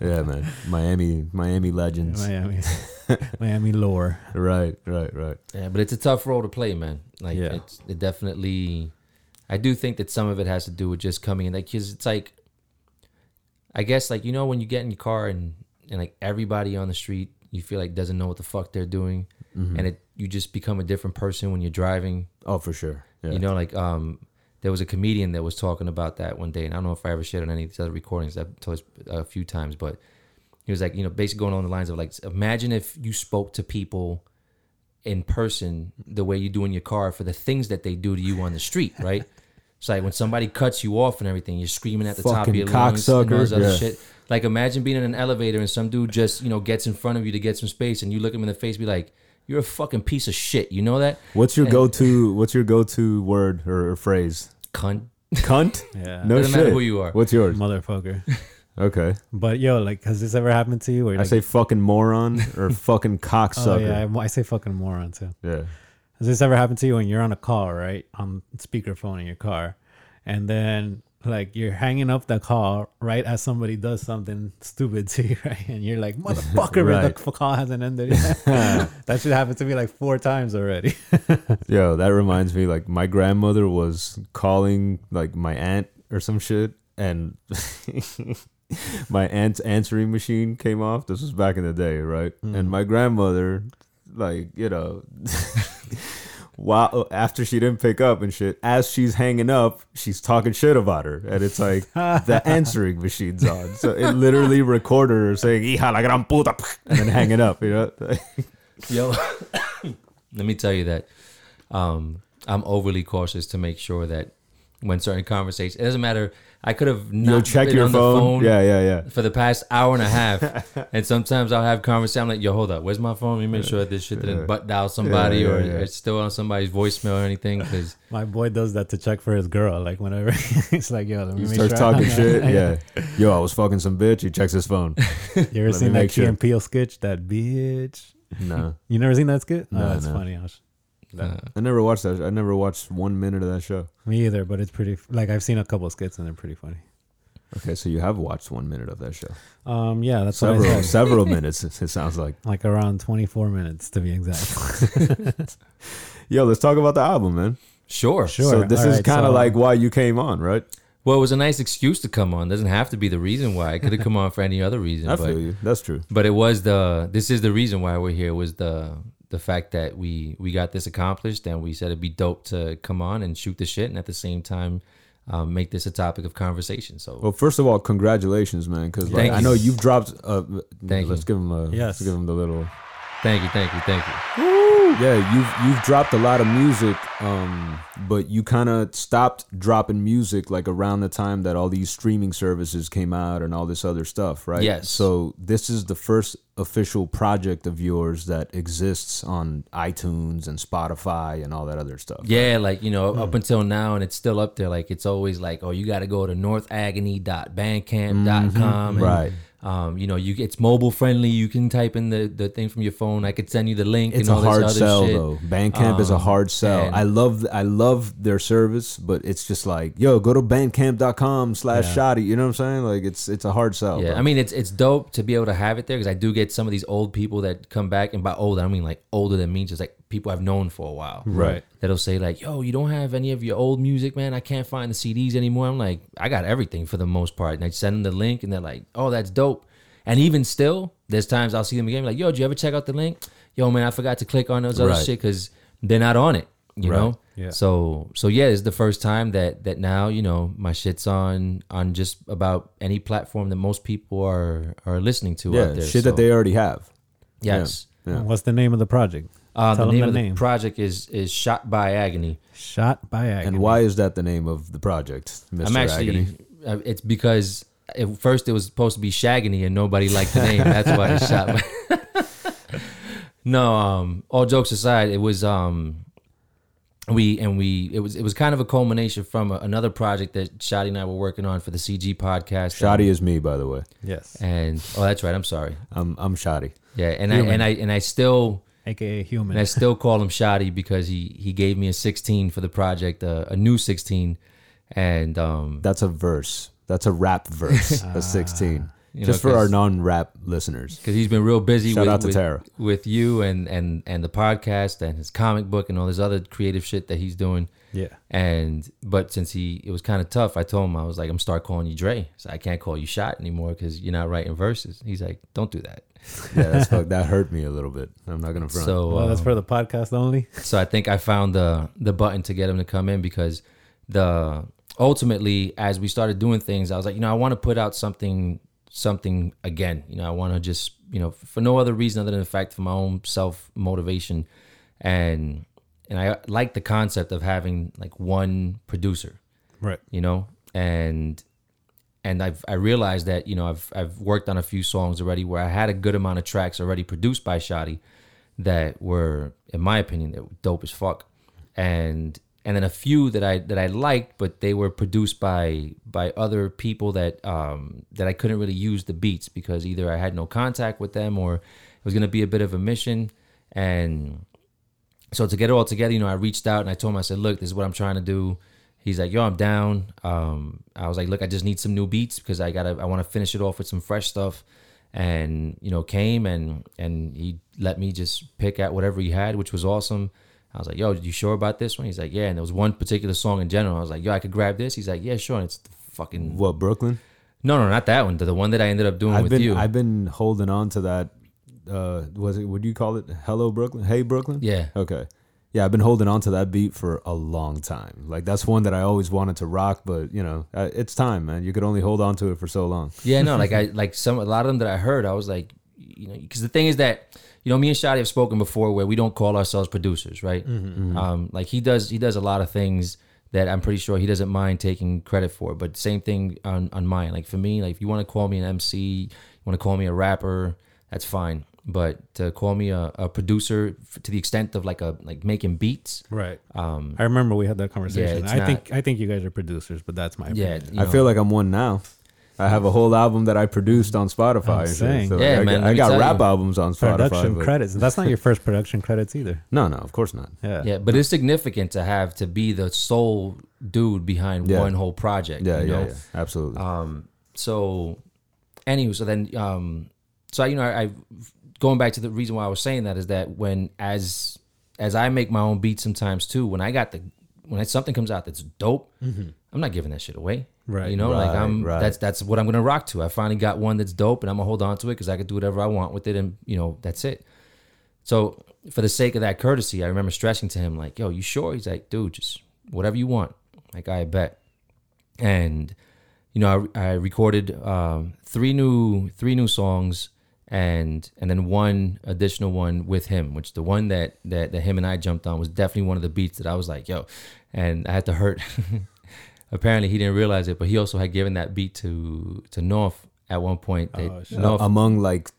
yeah man miami miami legends Miami, Miami lore. right right right Yeah, but it's a tough role to play, man. Like Yeah. it's it definitely. I do think that some of it has to do with just coming in, like, cause it's like, I guess, like you know, when you get in your car and and like everybody on the street, you feel like doesn't know what the fuck they're doing, mm-hmm. and it you just become a different person when you're driving. oh for sure yeah. You know, like um, there was a comedian that was talking about that one day, and I don't know if I ever shared on any of these other recordings. I've told a few times, but he was like, you know, basically going on the lines of like, imagine if you spoke to people in person the way you do in your car for the things that they do to you on the street, right? It's like when somebody cuts you off and everything, you're screaming at the top of your lungs and all this other yeah. shit. Like imagine being in an elevator and some dude just, you know, gets in front of you to get some space and you look him in the face, be like, You're a fucking piece of shit. You know that? what's your go-to what's your go-to word or, or phrase Cunt. cunt Yeah. no Doesn't shit matter who you are. what's yours Motherfucker. okay But yo, like, has this ever happened to you? Where I like, say fucking moron or fucking oh cocksucker. yeah, I, I say fucking moron too. yeah. Has this ever happened to you when you're on a call, right? On speakerphone in your car, and then like you're hanging up the call right as somebody does something stupid to you, right? And you're like, motherfucker, Right. the call hasn't ended that should happen to me like four times already. Yo, that reminds me like my grandmother was calling like my aunt or some shit and my aunt's answering machine came off. This was back in the day, right? And mm-hmm. my grandmother like, you know, while after she didn't pick up and shit, as she's hanging up, she's talking shit about her, and it's like the answering machine's on, so it literally recorded her saying "hija la gran puta" and then hanging up. You know, Yo, let me tell you that um, I'm overly cautious to make sure that when certain conversations. It doesn't matter. I could have You'll not check been your on the phone. Yeah, yeah, yeah. for the past hour and a half, and sometimes I'll have conversation. I'm like, "Yo, hold up, where's my phone? Let me make sure that this shit didn't butt dial somebody Yeah, yeah, or yeah. it's still on somebody's voicemail or anything." Because My boy does that to check for his girl. Like whenever he's like, "Yo, let me He make starts sure." I- talking shit. Yeah. Yo, I was fucking some bitch. He checks his phone. You ever Let me seen make that Key sure. and Peele sketch? That bitch. No, You never seen that skit? No, oh, that's no. funny. I'll sh- uh, I never watched that. I never watched one minute of that show. Me either, but it's pretty. Like I've seen a couple skits and they're pretty funny. Okay, so you have watched one minute of that show. Um, yeah, that's what I Several, several minutes. It it sounds like. Like around 24 minutes to be exact. Yo, let's talk about the album, man. sure, Sure. So this all is right, kind of so- like why you came on, right? Well, it was a nice excuse to come on. Doesn't have to be the reason why. I could have come on for any other reason. I but, feel you. That's true. but it was the. This is the reason why we're here. It was the the fact that we we got this accomplished and we said it'd be dope to come on and shoot the shit and at the same time um, make this a topic of conversation. So Well, first of all, congratulations, man. Because like, I know you've dropped. Uh, Thank let's you. give him a. Yes. Let's give him the little. thank you, thank you, thank you. Yeah, you've you've dropped a lot of music, um, but you kind of stopped dropping music like around the time that all these streaming services came out and all this other stuff, right? Yes. So this is the first official project of yours that exists on iTunes and Spotify and all that other stuff. Yeah, like you know, Hmm. up until now, and it's still up there. Like it's always like, oh, you got to go to northagony.bandcamp.com. and, Right. Um, you know, you it's mobile friendly. You can type in the, the thing from your phone. I could send you the link. It's and a hard sell shit. though. Bandcamp is a Um, hard sell. I love I love their service, but it's just like, yo, go to bandcamp.com slash Yeah. shoddy. You know what I'm saying? Like it's it's a hard sell. Yeah, bro. I mean it's it's dope to be able to have it there because I do get some of these old people that come back and by old I don't mean like older than me, just like people I've known for a while. Right. That'll say like, "Yo, you don't have any of your old music, man. I can't find the CDs anymore." I'm like, "I got everything for the most part." And I send them the link, and they're like, "Oh, that's dope." And even still, there's times I'll see them again, like, "Yo, did you ever check out the link?" Yo, man, I forgot to click on those other Right. shit because they're not on it. You Right. know. Yeah. So so yeah, it's the first time that that now you know my shit's on on just about any platform that most people are are listening to yeah, out there. shit So, that they already have. yes. Yeah. What's the name of the project? Uh, the Tell 'em name the of the name. project is is Shot by Agony. Shot by Agony. And why is that the name of the project, Mr. I'm actually. Agony? Uh, it's because at first it was supposed to be Shagony, and nobody liked the name. That's why it's shot. By no, um, all jokes aside, it was um, we and we it was it was kind of a culmination from a, another project that Shotty and I were working on for the CG podcast. Shoddy is me, by the way. Yes. and oh, that's right. I'm sorry. I'm I'm Shoddy. Yeah, and I and I and I still AKA Human. and I still call him Shoddy because he he gave me a 16 for the project, uh, a new 16, and um, That's a verse. That's a rap verse. a 16. You Just know, for our non-rap listeners. because he's been real busy Shout with, out to with, Tara. with you and and and the podcast and his comic book and all this other creative shit that he's doing. yeah. And but since he it was kind of tough, I told him I was like I'm start calling you Dre. So I can't call you Shot anymore because you're not writing verses. He's like, don't do that. Yeah, that's fuck, that hurt me a little bit. I'm not gonna front. So Well, that's um, for the podcast only. So I think I found the the button to get him to come in because the ultimately as we started doing things, I was like, you know, I want to put out something something again. You know, I want to just you know for no other reason other than the fact for my own self motivation, and and I like the concept of having like one producer Right. you know and and I've I realized that you know I've I've worked on a few songs already where I had a good amount of tracks already produced by Shotty that were in my opinion dope as fuck and and then a few that I that I liked but they were produced by by other people that um that I couldn't really use the beats because either I had no contact with them or it was going to be a bit of a mission and so to get it all together, you know, I reached out and I told him, I said, look, this is what I'm trying to do. He's like, yo, I'm down. Um, I was like, look, I just need some new beats because I gotta, I want to finish it off with some fresh stuff. And you know, came and and he let me just pick at whatever he had, which was awesome. I was like, yo, you sure about this one? He's like, yeah. And there was one particular song in general. I was like, yo, I could grab this. He's like, yeah, sure. And it's the fucking what Brooklyn? no, no, not that one. The, the one that I ended up doing I've with been you. I've been holding on to that. Uh, was it? Would you call it Hello Brooklyn? Hey Brooklyn. yeah, Okay. Yeah, I've been holding on to that beat for a long time. Like that's one that I always wanted to rock, but you know, it's time, man. You could only hold on to it for so long. Yeah, no, like I like some a lot of them that I heard, I was like, you know, because the thing is that you know me and Shadi have spoken before where we don't call ourselves producers, right? Um, like he does, he does a lot of things that I'm pretty sure he doesn't mind taking credit for. But same thing on on mine. Like for me, like if you want to call me an MC, you want to call me a rapper, that's fine. But to call me a, a producer f- to the extent of like a like making beats, Right. um, I remember we had that conversation. it's I not- think I think you guys are producers, but that's my yeah, opinion. you I know. feel like I'm one now. I have a whole album that I produced on Spotify. I'm and shit. saying. So, Yeah, I, man, got- let I me got tell rap you. albums on Spotify. production but- credits. That's not your first production credits either. No, no, of course not. Yeah. Yeah, but it's significant to have to be the sole dude behind Yeah. one whole project. Yeah, you yeah, know? yeah, absolutely. Um, so, anyway so then, um, so I, you know, I, I going back to the reason why I was saying that is that when as as I make my own beats sometimes too, when I got the when something comes out that's dope, I'm not giving that shit away. Right. You know, like I'm right. that's that's what I'm gonna rock to. I finally got one that's dope, and I'm gonna hold on to it because I could do whatever I want with it, and you know that's it. So for the sake of that courtesy, I remember stressing to him like, "Yo, you sure?" He's like, "Dude, just whatever you want." Like I bet. And you know, I, I recorded um, three new three new songs and and then one additional one with him, which the one that that, that him and I jumped on was definitely one of the beats that I was like, "Yo," and I had to hurt. Apparently, he didn't realize it, but he also had given that beat to to North at one point. They- Oh. North, Among like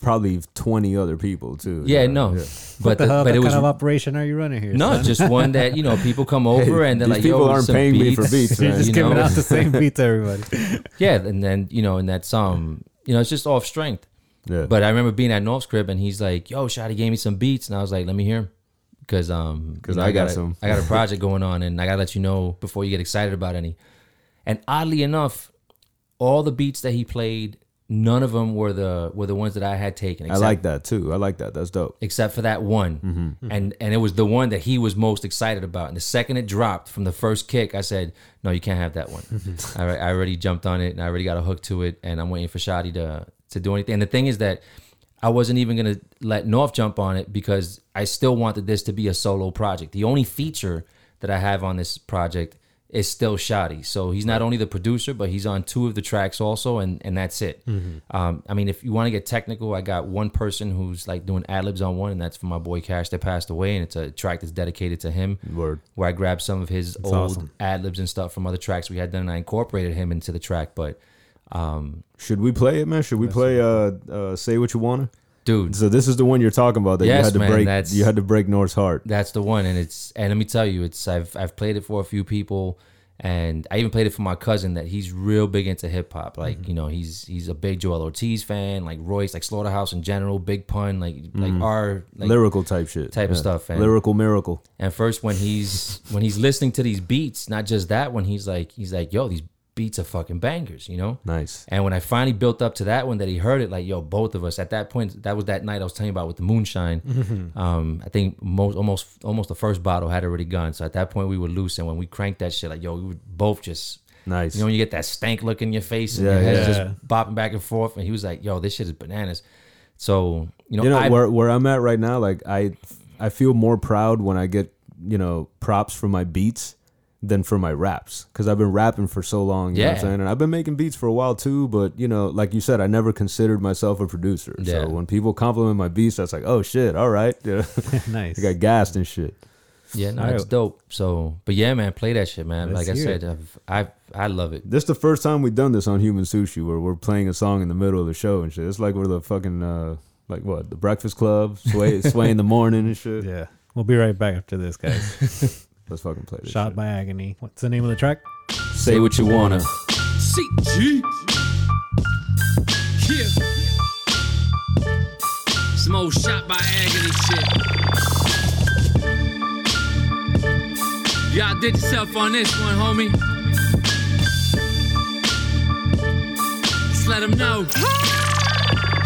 probably 20 other people too. yeah, no, yeah. but What the, hell? but What it was kind of operation are you running here? no, son? just one that you know people come over and they're these like, people "Yo, aren't some paying me for beats, You're just you giving know? out the same beat to everybody. yeah, and then you know, and that's um, you know, it's just off strength. Yeah. But I remember being at North's crib and he's like, "Yo, Shotty gave me some beats," and I was like, "Let me hear 'em." because um, 'Cause you know, I got a- some. I got a project going on, and I gotta let you know before you get excited about any. And oddly enough, all the beats that he played, none of them were the were the ones that I had taken. I like that too. I like that. That's dope. except for that one, Mm-hmm. and and it was the one that he was most excited about. And the second it dropped from the first kick, I said, "No, you can't have that one." I, I already jumped on it, and I already got a hook to it, and I'm waiting for Shadi to to do anything. And the thing is that I wasn't even gonna let North jump on it because I still wanted this to be a solo project. The only feature that I have on this project is still Shadi. So he's not only the producer, but he's on two of the tracks also, and and that's it. Um, I mean, if you want to get technical, I got one person who's like doing ad libs on one, and that's for my boy Cash that passed away, and it's a track that's dedicated to him. Word. Where I grabbed some of his old awesome. ad libs and stuff from other tracks we had done, and I incorporated him into the track. But um, Should we play it, man? Should we play uh, uh say what you wanna? dude, So this is the one you're talking about that you had to man, break. that's- You had to break North's heart. That's the one, and it's and let me tell you, it's I've I've played it for a few people, and I even played it for my cousin that he's real big into hip hop. Like Mm-hmm. you know, he's he's a big Joel Ortiz fan, like Royce, like Slaughterhouse in general, Big Pun, like like our like. Lyrical type shit. type of stuff, and- Lyrical miracle. and first when he's when he's listening to these beats, not just that, when he's like he's like, yo, these beats are fucking bangers, you know. Nice. And when I finally built up to that one, that he heard it, like yo, both of us at that point, that was that night I was telling you about with the moonshine. Um, I think most almost almost the first bottle had already gone. So at that point we were loose, and when we cranked that shit, like yo, we were both just. Nice. You know when you get that stank look in your face and Yeah, your head's yeah. just bopping back and forth, and he was like, "Yo, this shit is bananas." So you know, you know I, where where I'm at right now. Like I, I feel more proud when I get you know props for my beats than for my raps because I've been rapping for so long. You know what I'm saying? And I've been making beats for a while too. But you know, like you said, I never considered myself a producer. Yeah. So when people compliment my beats, that's like, oh shit, all right. Yeah. nice. I got gassed and shit. yeah, no, Alright. it's dope. So, but yeah, man, play that shit, man. Let's like I said, I've, I I love it. This is the first time we've done this on Human Sushi, where we're playing a song in the middle of the show and shit. It's like we're the fucking uh, like what the Breakfast Club, sway sway in the morning and shit. Yeah. We'll be right back after this, guys. Let's fucking play this. Shot shit. by Agony. What's the name of the track? Say what you wanna. CG. Yeah. Some old shot by agony shit. Y'all did yourself on this one, homie. Just let them know.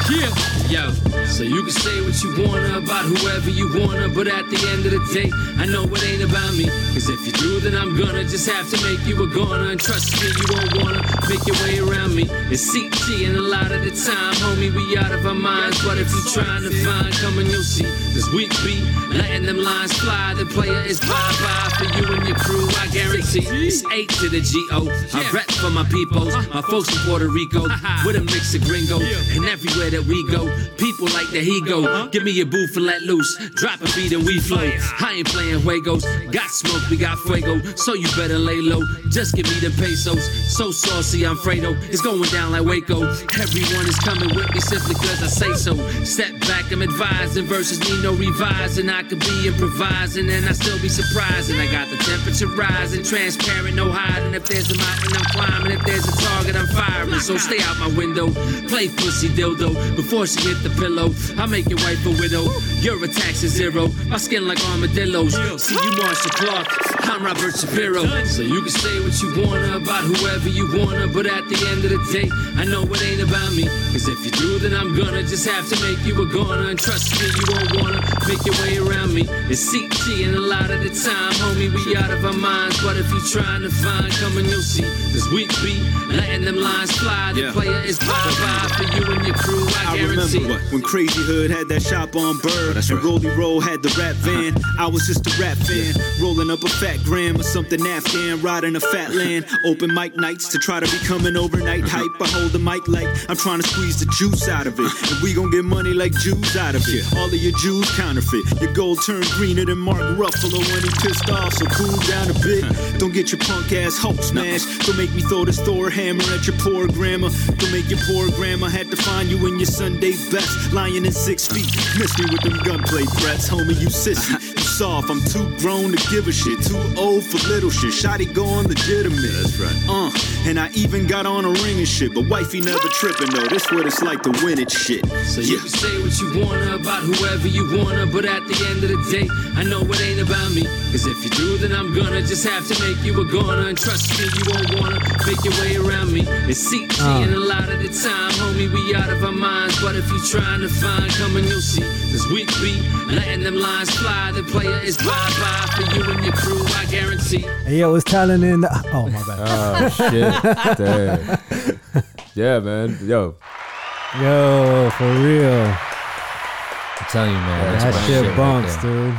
Yeah. Yo, so you can say what you wanna about whoever you wanna, but at the end of the day, I know it ain't about me. Cause if you do, then I'm gonna just have to make you a goner. And trust me, you won't wanna make your way around me. It's CG, and a lot of the time, homie, we out of our minds. But if you're trying to find, come and you'll see. Cause we be letting them lines fly. The player is bye bye for you and your crew, I guarantee. It's 8 to the GO. I rep for my peoples, my folks in Puerto Rico, uh-huh. with a mix of gringo. And everywhere that we go, people like like the he go. Give me a booth and let loose. Drop a beat and we flow. I ain't playing Juegos. Got smoke, we got fuego. So you better lay low. Just give me the pesos. So saucy, I'm Fredo. It's going down like Waco. Everyone is coming with me simply cause I say so. Step back, I'm advising. Verses need no revising. I could be improvising and I still be surprising. I got the temperature rising. Transparent, no hiding. If there's a mountain, I'm climbing. If there's a target, I'm firing. So stay out my window. Play pussy dildo before she hit the pillow. I make your wife a widow. Your attacks is zero. My skin like armadillos. See you Marcia Clark. I'm Robert Shapiro. So you can say what you wanna about whoever you wanna, but at the end of the day, I know it ain't about me. Cause if you do, then I'm gonna just have to make you a goner. And trust me, you won't wanna make your way around me. It's CT, and a lot of the time, homie, we out of our minds. But if you're trying to find, come and you'll see. Cause we be letting them lines fly. The Yeah. player is bye bye for you and your crew, I, I guarantee. remember when Crazy Hood had that shop on Bird that's and right. Rolly Roll had the rap van. I was just a rap fan, rolling up a fat gram or something Afghan, riding a fat land. Open mic nights to try to become an overnight hype. I hold the mic like I'm trying to squeeze the juice out of it, uh-huh. and we gon' get money like Jews out of it. All of your Jews counterfeit. Your gold turned greener than Mark Ruffalo when he pissed off. So cool down a bit. Don't get your punk ass Hulk smash. Don't make me throw this Thor hammer at your poor grandma. Don't make your poor grandma have to find you in your Sunday best, lying in six feet. Miss me with them gunplay threats, homie. You sissy, you soft. I'm too grown to give a shit. Too old for little shit. Shotty going legitimate. That's right. Uh, and I even got on a ring and shit, but wifey never tripping though. This what it's like to win it, shit. So you can say what you wanna about whoever you wanna, but at the end of the day, I know it ain't about me. Cause if you do, then I'm gonna just have to make you a goner. And trust me, you won't wanna make your way around me. It's CT, and a lot of the time, homie, we out of our minds. But if you trying to find, come and you'll see. Cause we be letting them lines fly. The player is bye bye for you and your crew, I guarantee. Hey, yo, it's talent in the. Oh, my bad. Oh shit. Damn. Yeah, man. Yo. yo, for real. I'm telling you, man. That's That my shit right bumps, there. dude.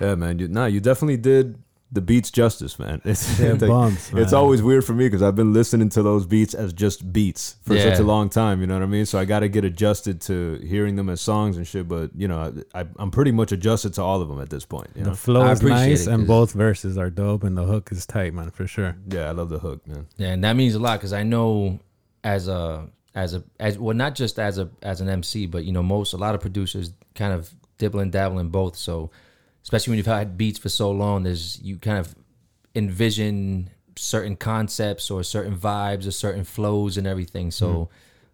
Yeah, man. You, nah, you definitely did the beats justice, man. It's, It like, bumps, it's always weird for me because I've been listening to those beats as just beats for such a long time. You know what I mean? So I got to get adjusted to hearing them as songs and shit. But you know, I, I, I'm pretty much adjusted to all of them at this point. You know? The flow I is nice, and both verses are dope, and the hook is tight, man, for sure. Yeah, I love the hook, man. Yeah, and that means a lot because I know as a as a as well not just as a as an MC, but you know most a lot of producers kind of dibble and dabble in both. So especially when you've had beats for so long, there's you kind of envision certain concepts or certain vibes or certain flows and everything. So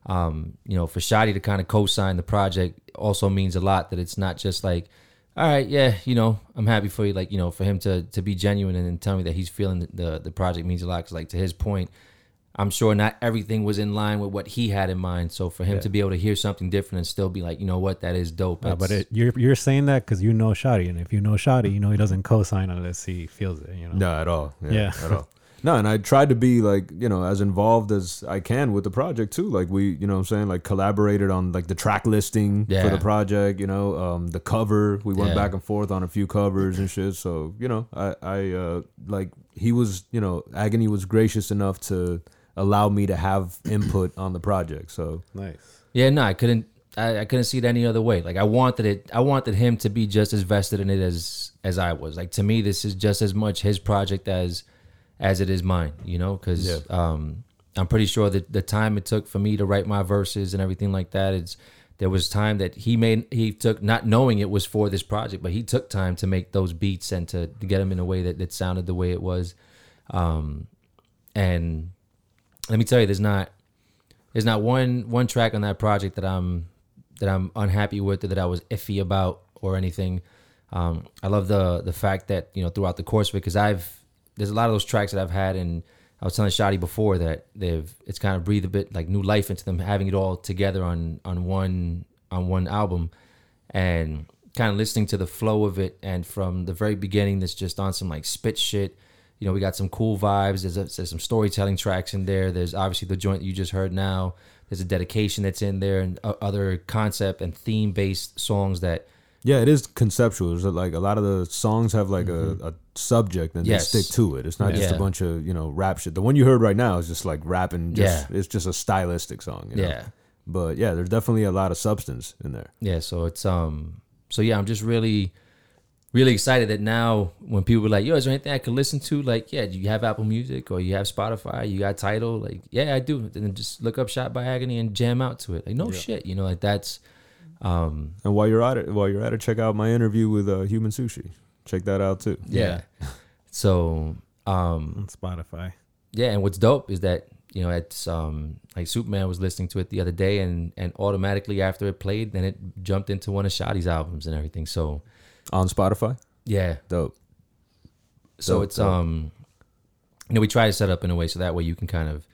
um, you know, for Shadi to kind of co-sign the project also means a lot that it's not just like all right, yeah, you know, I'm happy for you. Like, you know, for him to to be genuine and, and tell me that he's feeling the, the the project means a lot. Cause like to his point, I'm sure not everything was in line with what he had in mind. So for him to be able to hear something different and still be like, you know what, that is dope. Uh, but it, you're you're saying that because you know Shotty, and if you know Shotty, you know he doesn't co-sign unless he feels it. You know. No, at all. Yeah, Yeah. at all. No, and I tried to be like, you know, as involved as I can with the project too. Like we, you know what I'm saying, like collaborated on like the track listing for the project, you know, um the cover. We went Yeah. back and forth on a few covers and shit. So, you know, I I uh like he was, you know, Agony was gracious enough to allow me to have input on the project. So, Nice. Yeah, no, I couldn't. I, I couldn't see it any other way. Like I wanted it. I wanted him to be just as vested in it as as I was. Like to me, this is just as much his project as as it is mine. You know, because Yeah. um, I'm pretty sure that the time it took for me to write my verses and everything like that, it's there was time that he made. He took not knowing it was for this project, but he took time to make those beats and to, to get them in a way that that sounded the way it was. Um, and let me tell you, there's not there's not one one track on that project that I'm that I'm unhappy with or that I was iffy about or anything. Um, I love the the fact that you know throughout the course of it because I've there's a lot of those tracks that I've had and I was telling Shadi before that they've it's kind of breathed a bit like new life into them having it all together on on one on one album and kind of listening to the flow of it and from the very beginning that's just on some like spit shit you know we got some cool vibes there's, a, there's some storytelling tracks in there there's obviously the joint you just heard now there's a dedication that's in there and other concept and theme based songs that yeah, it is conceptual. There's like a lot of the songs have like a, a subject and Mm-hmm. Yes. they stick to it. It's not just a bunch of, you know, rap shit. The one you heard right now is just like rapping just Yeah. it's just a stylistic song. you know? yeah But yeah, there's definitely a lot of substance in there. Yeah, so it's um so yeah, I'm just really really excited that now when people are like, yo, is there anything I could listen to? Like, yeah, do you have Apple Music or you have Spotify? You got Tidal? Like, yeah, I do. Then just look up Shot by Agony and jam out to it. Like, no shit. You know, like that's um And while you're at it, while you're at it, check out my interview with uh, Human Sushi. Check that out too. yeah. so um on Spotify. yeah, and what's dope is that you know it's um like Superman was listening to it the other day and and automatically after it played, then it jumped into one of Shotty's albums and everything. So On Spotify, yeah, dope. so Dope, it's dope. um you know we try to set up in a way so that way you can kind of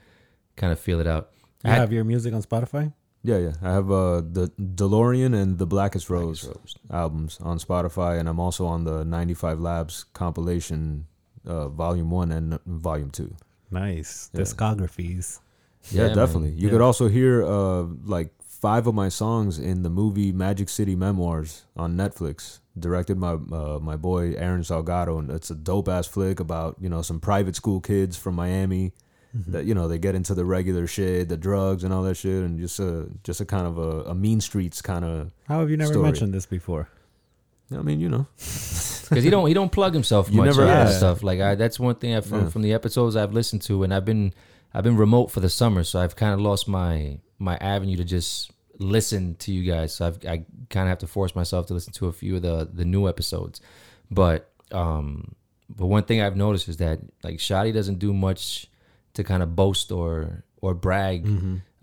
kind of feel it out. You I had- have your music on Spotify? Yeah, yeah. I have uh, the DeLorean and the Blackest Rose, albums on Spotify, and I'm also on the 95 Labs compilation, uh, Volume One and Volume Two. Nice. Yeah. Discographies. Yeah, man. definitely. You Yeah. could also hear uh, like five of my songs in the movie Magic City Memoirs on Netflix, directed by uh, my boy Aaron Salgado, and it's a dope ass flick about you know some private school kids from Miami that you know they get into the regular shit, the drugs and all that shit, and just a just a kind of a, a mean streets kind of. How have you never Story. mentioned this before? I mean, you know, because he don't he don't plug himself You much never on that have. stuff. Like I, that's one thing I, from Yeah. from the episodes I've listened to, and I've been I've been remote for the summer, so I've kind of lost my my avenue to just listen to you guys. So I've I kind of have to force myself to listen to a few of the the new episodes, but um, but one thing I've noticed is that like Shotty doesn't do much to kind of boast or or brag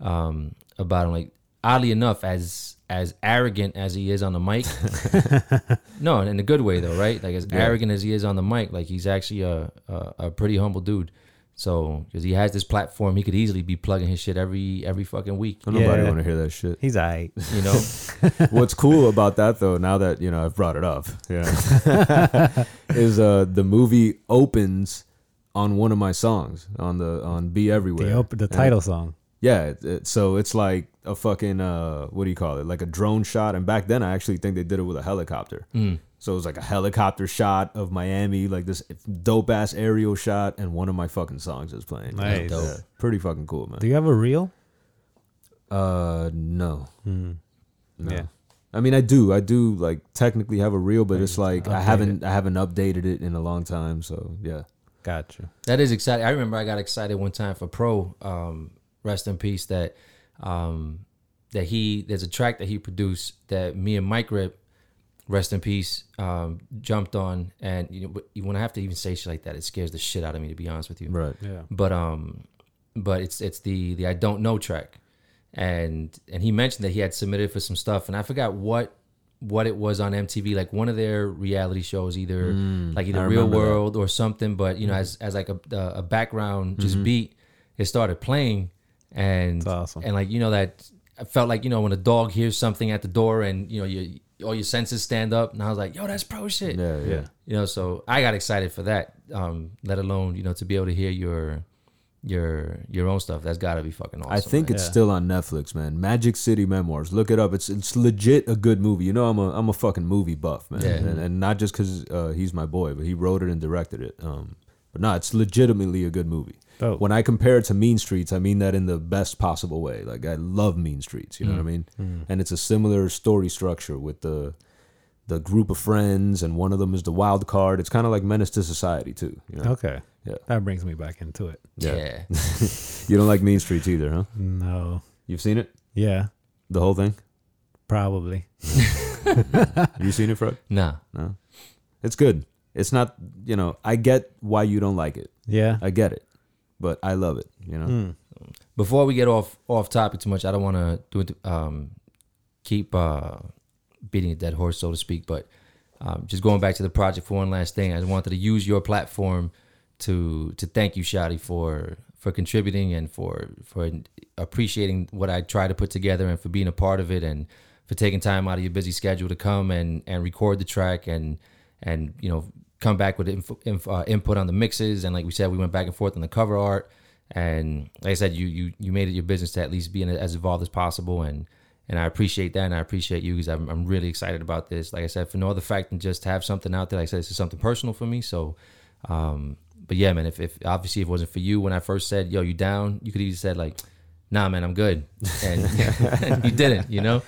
um about him. Like oddly enough, as as arrogant as he is on the mic, no, in a good way though, right? Like as arrogant as he is on the mic, like he's actually a a, a pretty humble dude. So because he has this platform, he could easily be plugging his shit every every fucking week. nobody Yeah. want to hear that shit. He's aight. You know, What's cool about that though, now that you know I've brought it up, yeah, is uh the movie opens on one of my songs on the on Be Everywhere. The, op- the And- title song. yeah, it, it- so it's like a fucking uh what do you call it? Like a drone shot. And back then I actually think they did it with a helicopter. So it was like a helicopter shot of Miami, like this dope ass aerial shot, and one of my fucking songs is playing. Nice. Yeah, pretty fucking cool, man. Do you have a reel? Uh, no. No. Yeah. I mean, I do. I do like technically have a reel, but it's like I haven't I haven't updated it in a long time. So yeah. Gotcha. that is exciting. I remember I got excited one time for Pro. Um, rest in peace. That um, that he there's a track that he produced that me and Mike Rip, rest in peace, um, jumped on. And you know, but when I have to even say shit like that, it scares the shit out of me. To be honest with you, Right. Yeah. but um but it's it's the the I don't know track and and he mentioned that he had submitted for some stuff and I forgot what what it was on MTV like one of their reality shows either like either I Real remember that. World or something but you know as as like a a background just beat it started playing and awesome. and like you know that I felt like you know when a dog hears something at the door and you know you all your senses stand up and I was like yo that's pro shit Yeah. Yeah. you know so i got excited for that um let alone you know to be able to hear your your your own stuff that's gotta be fucking awesome I think man. it's Yeah. still on Netflix, man. Magic City Memoirs. Look it up. It's it's legit a good movie. You know, I'm a I'm a fucking movie buff, man, Yeah. and, and not just because uh, he's my boy, but he wrote it and directed it. Um, but no, it's legitimately a good movie. Dope. When I compare it to Mean Streets, I mean that in the best possible way. Like I love Mean Streets. You know what I mm. mean? Mm. And it's a similar story structure with the the group of friends, and one of them is the wild card. It's kind of like Menace to Society too. You know? Okay. Yeah. That brings me back into it. yeah, You don't like Mean Streets either, huh? No. You've seen it, Yeah. the whole thing. Probably. You seen it, Fred? nah No. It's good. It's not, you know, I get why you don't like it. Yeah. I get it. But I love it, you know? Mm. before we get off off topic too much i don't want to do it um keep uh beating a dead horse so to speak but um, just going back to the project for one last thing i just wanted to use your platform to to thank you shadi for for contributing and for for appreciating what i try to put together and for being a part of it and for taking time out of your busy schedule to come and and record the track and and you know come back with inf, uh, input on the mixes. And like we said we went back and forth on the cover art. And like I said you you you made it your business to at least be in as involved as possible. And and I appreciate that. And I appreciate you because I'm, I'm really excited about this. Like I said for no other fact than just have something out there like I said this is something personal for me. So um but yeah man if, if obviously if it wasn't for you when I first said yo you down you could even said like nah, man, I'm good, and you didn't, you know.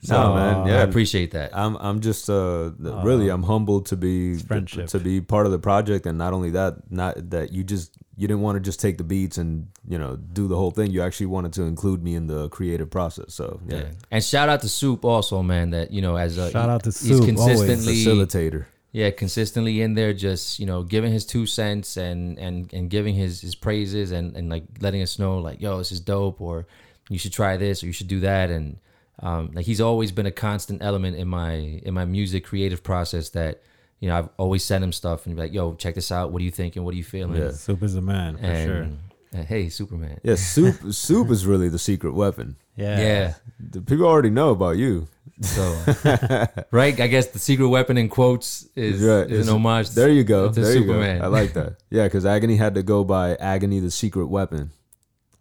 So No, man, yeah. I appreciate that. I'm I'm just uh really I'm humbled to be friendship. to be part of the project and not only that not that you just you didn't want to just take the beats and you know do the whole thing you actually wanted to include me in the creative process so yeah, Yeah. And shout out to Soup also, man. That you know, as a Shout out to he's Soup, always. consistently facilitator yeah, consistently in there, just you know, giving his two cents and and and giving his his praises and and like letting us know like, yo, this is dope, or you should try this, or you should do that, and um, like he's always been a constant element in my in my music creative process. That you know, I've always sent him stuff and be like, yo, check this out. What are you thinking? What are you feeling? Yeah. Soup is a man for and, sure. and, hey, Superman. yeah soup soup is really the secret weapon Yeah. yeah. the people already know about you So, right, I guess the secret weapon in quotes is, Right, is an homage. there you go to there Superman. you go I like that yeah because agony had to go by agony the secret weapon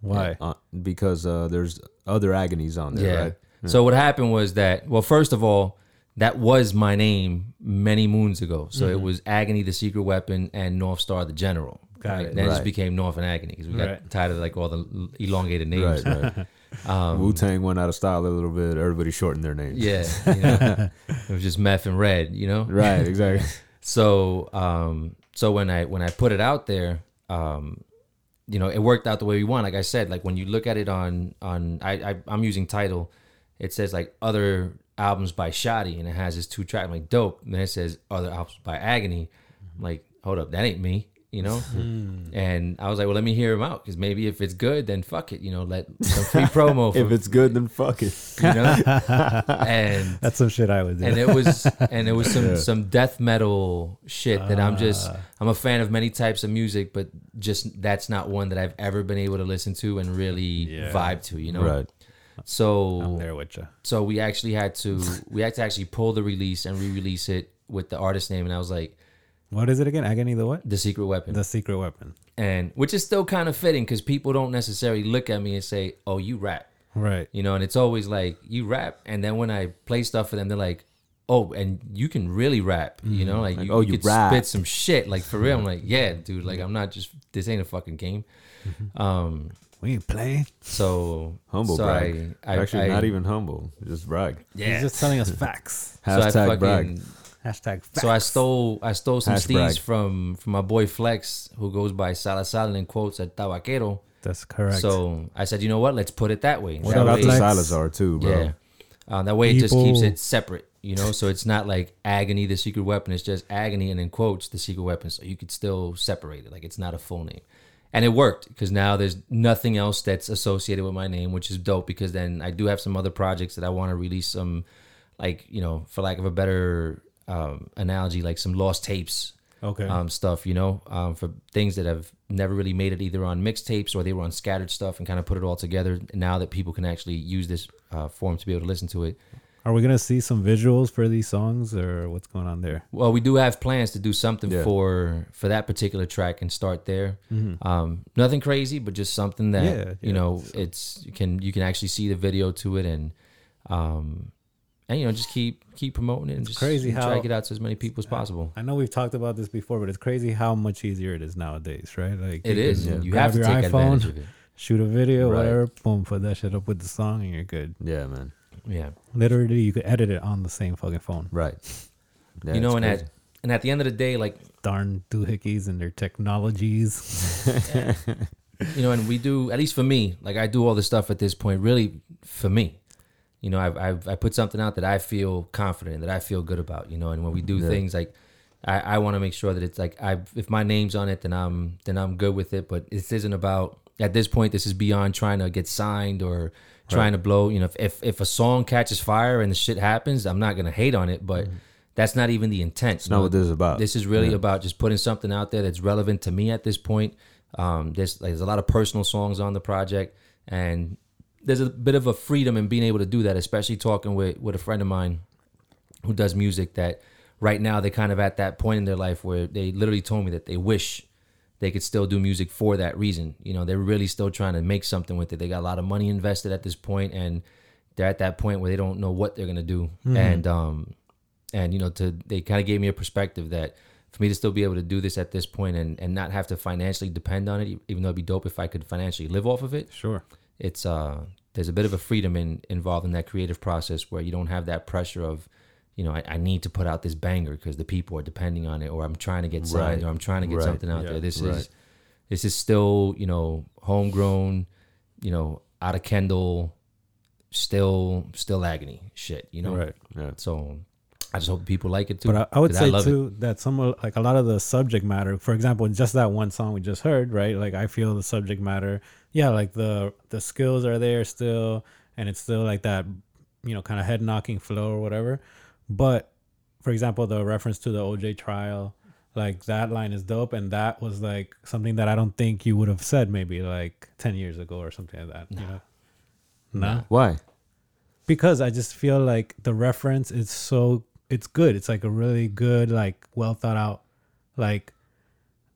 Why? uh, because uh there's other agonies on there yeah. right So what happened was that well, first of all, that was my name many moons ago. So it was Agony, the secret weapon, and North Star, the general. Got Right? it. Then it just became North and Agony because we got Right. tired of like all the elongated names. right right Um, Wu Tang went out of style a little bit. Everybody shortened their names. Yeah, you know? it was just meth and red. You know, Right. Exactly. So, um, so when I when I put it out there, um, you know, it worked out the way we want. Like I said, like when you look at it on on I, I I'm using Tidal, it says like other albums by Shoddy, and it has this two track. I'm like dope. And then it says other albums by Agony. I'm like, hold up, that ain't me. You know, hmm. and I was like, well, let me hear him out because maybe if it's good, then fuck it. You know, let some free promo. if it's good, then fuck it. you know, and That's some shit I would do. and it was and it was some some death metal shit that I'm just ah. I'm a fan of many types of music, but just that's not one that I've ever been able to listen to and really Yeah. vibe to, you know. Right. So I'm there with you. so we actually had to we had to actually pull the release and re-release it with the artist name, and I was like, What is it again? Agony the what? the secret weapon, The secret weapon. and which is still kind of fitting because people don't necessarily look at me and say, "Oh, you rap." Right. you know and it's always like you rap and then when i play stuff for them they're like oh and you can really rap you know like, you, oh, you you could rap. spit some shit like for real i'm like yeah dude like i'm not just this ain't a fucking game um We ain't playing. so Humble so brag. I, I, Actually, I, not even humble. Just brag. yeah He's just telling us facts. so I Hashtag brag. Hashtag facts. so I stole I stole some Hash steez brag. from from my boy Flex who goes by Salazar in quotes at Tabaquero. That's correct. So I said, you know what? Let's put it that way. What That Shout way- to Salazar too, bro. Yeah. Uh, that way it just keeps it separate, you know? So it's not like agony, the secret weapon. It's just agony and in quotes, the secret weapon. So you could still separate it. Like it's not a full name. And it worked because now there's nothing else that's associated with my name, which is dope because then I do have some other projects that I want to release some, like, you know, for lack of a better um, analogy, like some lost tapes okay. um, stuff, you know, um, for things that have never really made it either on mixtapes or they were on scattered stuff and kind of put it all together. Now that people can actually use this uh, form to be able to listen to it. Are we gonna see some visuals for these songs, or what's going on there? Well, we do have plans to do something Yeah. for for that particular track and start there. Um, nothing crazy, but just something that Mm-hmm. Yeah, you yeah. know it's you can you can actually see the video to it and um and you know just keep keep promoting it and just crazy try how- to get out to as many people as possible. I know we've talked about this before, but it's crazy how much easier it is nowadays, right? Like It you is. can You grab have to your take advantage of it. shoot a video, Right. whatever, boom, put that shit up with the song, and you're good. Yeah, man. Yeah. Literally, you could edit it on the same fucking phone. Right. Yeah, you know, and crazy. at and at the end of the day, like Darn doohickeys and their technologies. you know, and we do at least for me, like I do all this stuff at this point, really for me. You know, I've, I've I put something out that I feel confident in, that I feel good about. You know, and when we do Yeah. things like, I, I want to make sure that it's like I if my name's on it, then I'm then I'm good with it. But this isn't about at this point. This is beyond trying to get signed or trying to blow. You know, if, if if a song catches fire and the shit happens, I'm not gonna hate on it, but. That's not even the intent. It's not what this is about. This is really Yeah. about just putting something out there that's relevant to me at this point. Um, there's like, there's a lot of personal songs on the project, and there's a bit of a freedom in being able to do that, especially talking with with a friend of mine who does music. That right now they're kind of at that point in their life where they literally told me that they wish they could still do music for that reason. You know, they're really still trying to make something with it. They got a lot of money invested at this point, and they're at that point where they don't know what they're gonna do. And um, and you know to they kind of gave me a perspective that for me to still be able to do this at this point and and not have to financially depend on it even though it'd be dope if i could financially live off of it sure. it's uh there's a bit of a freedom in involved in that creative process where you don't have that pressure of you know I, I need to put out this banger because the people are depending on it or I'm trying to get signed Right. or I'm trying to get Right. something out Yeah. there. This Right. is this is still you know homegrown, you know out of Kendall, still still agony shit. You know, Right. Yeah. So I just hope people like it too. But I, I would 'cause say love it. too that some like a lot of the subject matter, for example, in just that one song we just heard, right? Like I feel the subject matter, yeah, like the the skills are there still, and it's still like that, you know, kind of head knocking flow or whatever. But for example, the reference to the OJ trial, like that line is dope, and that was like something that I don't think you would have said maybe like ten years ago or something like that. You know, nah Why? because I just feel like the reference is so it's good. It's like a really good, like well thought out, like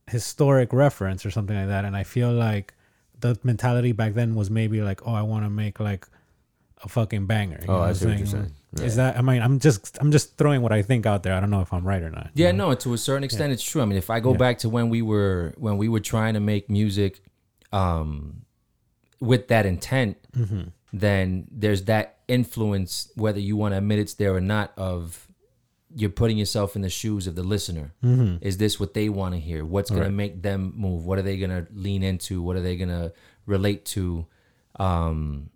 historic reference or something like that. And I feel like the mentality back then was maybe like, oh, I want to make like a fucking banger. You Oh, know I what see what I'm you're saying. Is that? I mean, I'm just I'm just throwing what I think out there. I don't know if I'm right or not. you Yeah, know? no, to a certain extent, it's true. I mean, if I go Yeah. back to when we were when we were trying to make music, um, with that intent, Mm-hmm. then there's that influence, whether you want to admit it's there or not, of you're putting yourself in the shoes of the listener. Mm-hmm. Is this what they want to hear? What's going to make them move? What are they going to lean into? What are they going to relate to? Um,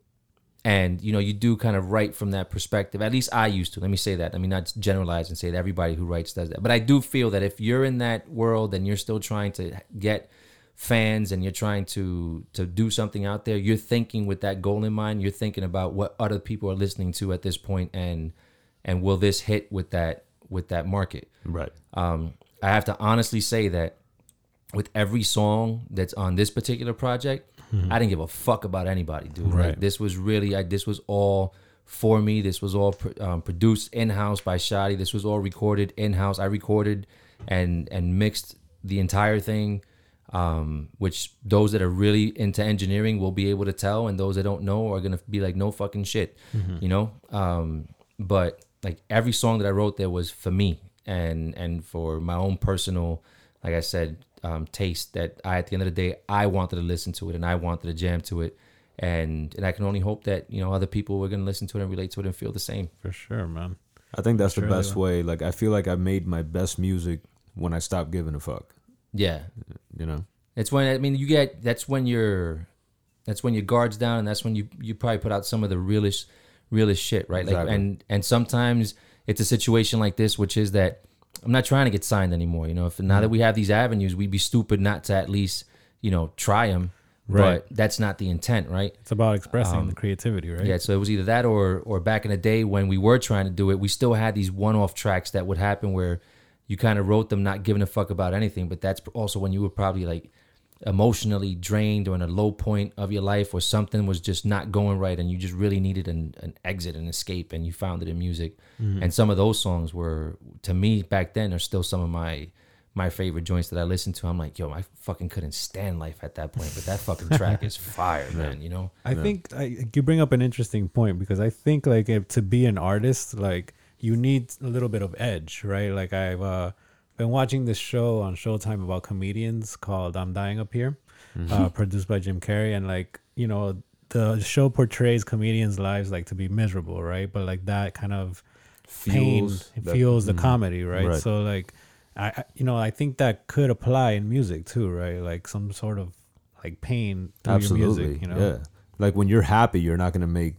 and you know, you do kind of write from that perspective. At least I used to. Let me say that. let me not generalize and say that everybody who writes does that. But I do feel that if you're in that world and you're still trying to get fans and you're trying to to do something out there, you're thinking with that goal in mind. You're thinking about what other people are listening to at this point, and and will this hit with that with that market? Right. um, I have to honestly say that with every song that's on this particular project, I didn't give a fuck about anybody, dude. Like, Right. this was really, I, this was all for me. This was all pr- um, produced in house by Shadi. This was all recorded in house. I recorded and and mixed the entire thing. Um, which those that are really into engineering will be able to tell, and those that don't know are gonna be like, no fucking shit, you know. Um, but like every song that I wrote there was for me and and for my own personal, like I said, um, taste that I at the end of the day I wanted to listen to it and I wanted to jam to it, and and I can only hope that you know other people were gonna listen to it and relate to it and feel the same. for sure, man. I think that's the best will. way. Like I feel like I made my best music when I stopped giving a fuck. Yeah, You know. it's when I mean you get that's when you're that's when your guards down and that's when you you probably put out some of the realest realest shit right like Exactly. and and sometimes it's a situation like this which is that i'm not trying to get signed anymore you know if now that we have these avenues we'd be stupid not to at least you know try them Right. but that's not the intent right It's about expressing the creativity, right? Um, yeah, so it was either that or or back in the day when we were trying to do it, we still had these one-off tracks that would happen where you kind of wrote them not giving a fuck about anything, but that's also when you were probably like emotionally drained or in a low point of your life or something was just not going right and you just really needed an, an exit an escape and you found it in music. And some of those songs were to me back then are still some of my my favorite joints that I listened to. I'm like yo I fucking couldn't stand life at that point but that fucking track is fire man you know? I think I, you bring up an interesting point because I think like if, to be an artist, like you need a little bit of edge, right? Like I've uh, been watching this show on Showtime about comedians called "I'm Dying Up Here," uh, produced by Jim Carrey, and like you know the show portrays comedians' lives like to be miserable, right? But like that kind of pain Fuels that- fuels the comedy, right? Right. So like I, I you know I think that could apply in music too, right? Like some sort of like pain through Absolutely. your music, you know. Yeah. Like when you're happy, you're not gonna make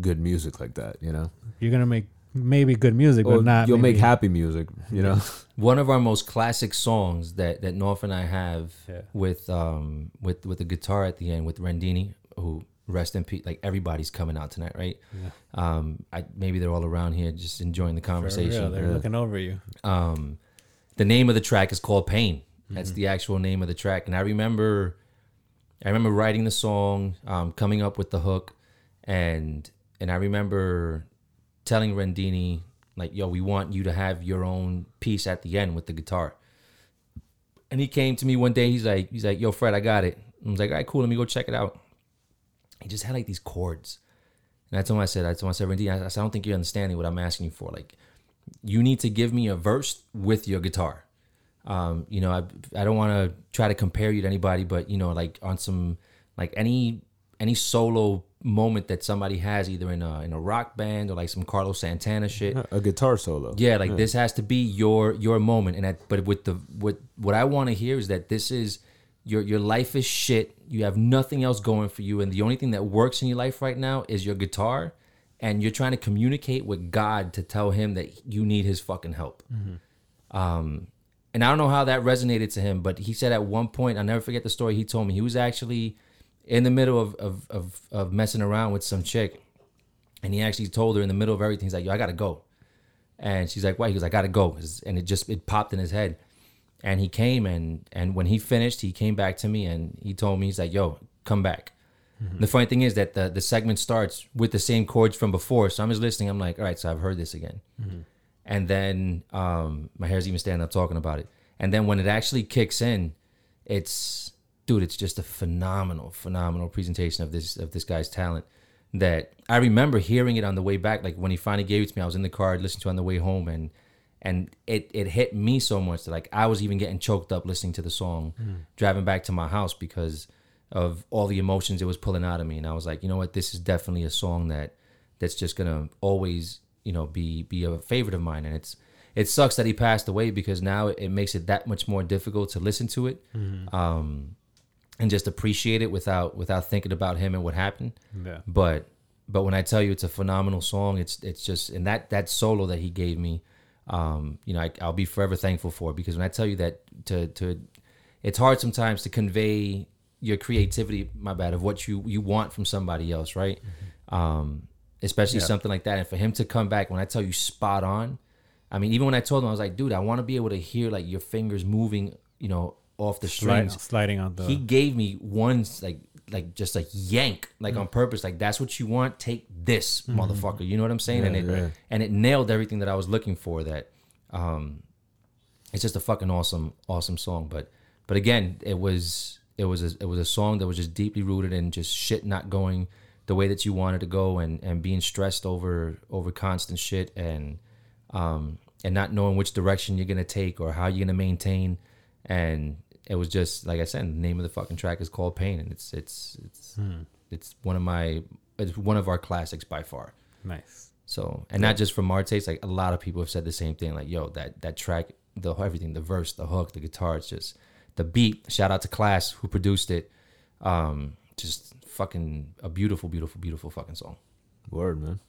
good music like that. You know. you're gonna make maybe good music, Or but not. you'll make happy music. You know. one of our most classic songs that that North and I have Yeah. with um with with the guitar at the end with Rendini, who rest in peace. Like everybody's coming out tonight, right? Yeah. Um, I maybe they're all around here just enjoying the For real, conversation. they're looking over you. Um, the name of the track is called Pain. That's the actual name of the track, and I remember, I remember writing the song, um, coming up with the hook, and and I remember telling Rendini like, "Yo, we want you to have your own piece at the end with the guitar." And he came to me one day. He's like, he's like, "Yo, Fred, I got it." I was like, "All right, cool. Let me go check it out." He just had like these chords, and I told him, I said, I told him, I said, Rendini, I I don't think you're understanding what I'm asking you for. Like, you need to give me a verse with your guitar. Um, you know, I I don't want to try to compare you to anybody, but you know, like on some like any any solo moment that somebody has either in a in a rock band or like some Carlos Santana shit. A guitar solo. Yeah, like this has to be your your moment, and that. But with the what what I want to hear is that this is your your life is shit. You have nothing else going for you, and the only thing that works in your life right now is your guitar, and you're trying to communicate with God to tell Him that you need His fucking help. Um, and I don't know how that resonated to him, but he said at one point, I'll never forget the story he told me. He was actually in the middle of of of, of messing around with some chick, and he actually told her in the middle of everything, he's like, "Yo, I gotta go," and she's like, "Why?" He goes, "I gotta go," and it just it popped in his head, and he came and and when he finished, he came back to me and he told me, he's like, "Yo, come back." The funny thing is that the the segment starts with the same chords from before, so I'm just listening. I'm like, "All right, so I've heard this again." and then um, my hair's even standing up talking about it. And then when it actually kicks in, it's dude, it's just a phenomenal, phenomenal presentation of this of this guy's talent. That I remember hearing it on the way back, like when he finally gave it to me, I was in the car, listening to it on the way home, and and it it hit me so much that like I was even getting choked up listening to the song, driving back to my house because of all the emotions it was pulling out of me, and I was like, you know what, this is definitely a song that that's just gonna always you know be be a favorite of mine and it's it sucks that he passed away because now it makes it that much more difficult to listen to it um and just appreciate it without without thinking about him and what happened. Yeah. but but when i tell you it's a phenomenal song it's it's just and that that solo that he gave me um you know I, i'll be forever thankful for it because when i tell you that to to it's hard sometimes to convey your creativity my bad of what you you want from somebody else right? Um especially something like that. And for him to come back when i tell you spot on i mean even when i told him i was like dude i want to be able to hear like your fingers moving you know off the Slide, strings. sliding on the. he gave me one like like just like yank like on purpose like that's what you want? Take this motherfucker. You know what i'm saying? And it yeah. and it nailed everything that i was looking for that um it's just a fucking awesome awesome song. But but again it was it was a, it was a song that was just deeply rooted in just shit not going the way that you wanted to go and and being stressed over over constant shit and um and not knowing which direction you're gonna take or how you're gonna maintain. And it was just like I said the name of the fucking track is called Pain and it's it's it's it's one of my it's one of our classics by far nice. so, and not just from our taste, like a lot of people have said the same thing. Like, yo, that that track, the everything, the verse, the hook, the guitar, it's just the beat. Shout out to Class who produced it. Um, just fucking a beautiful, beautiful, beautiful fucking song. Word, man.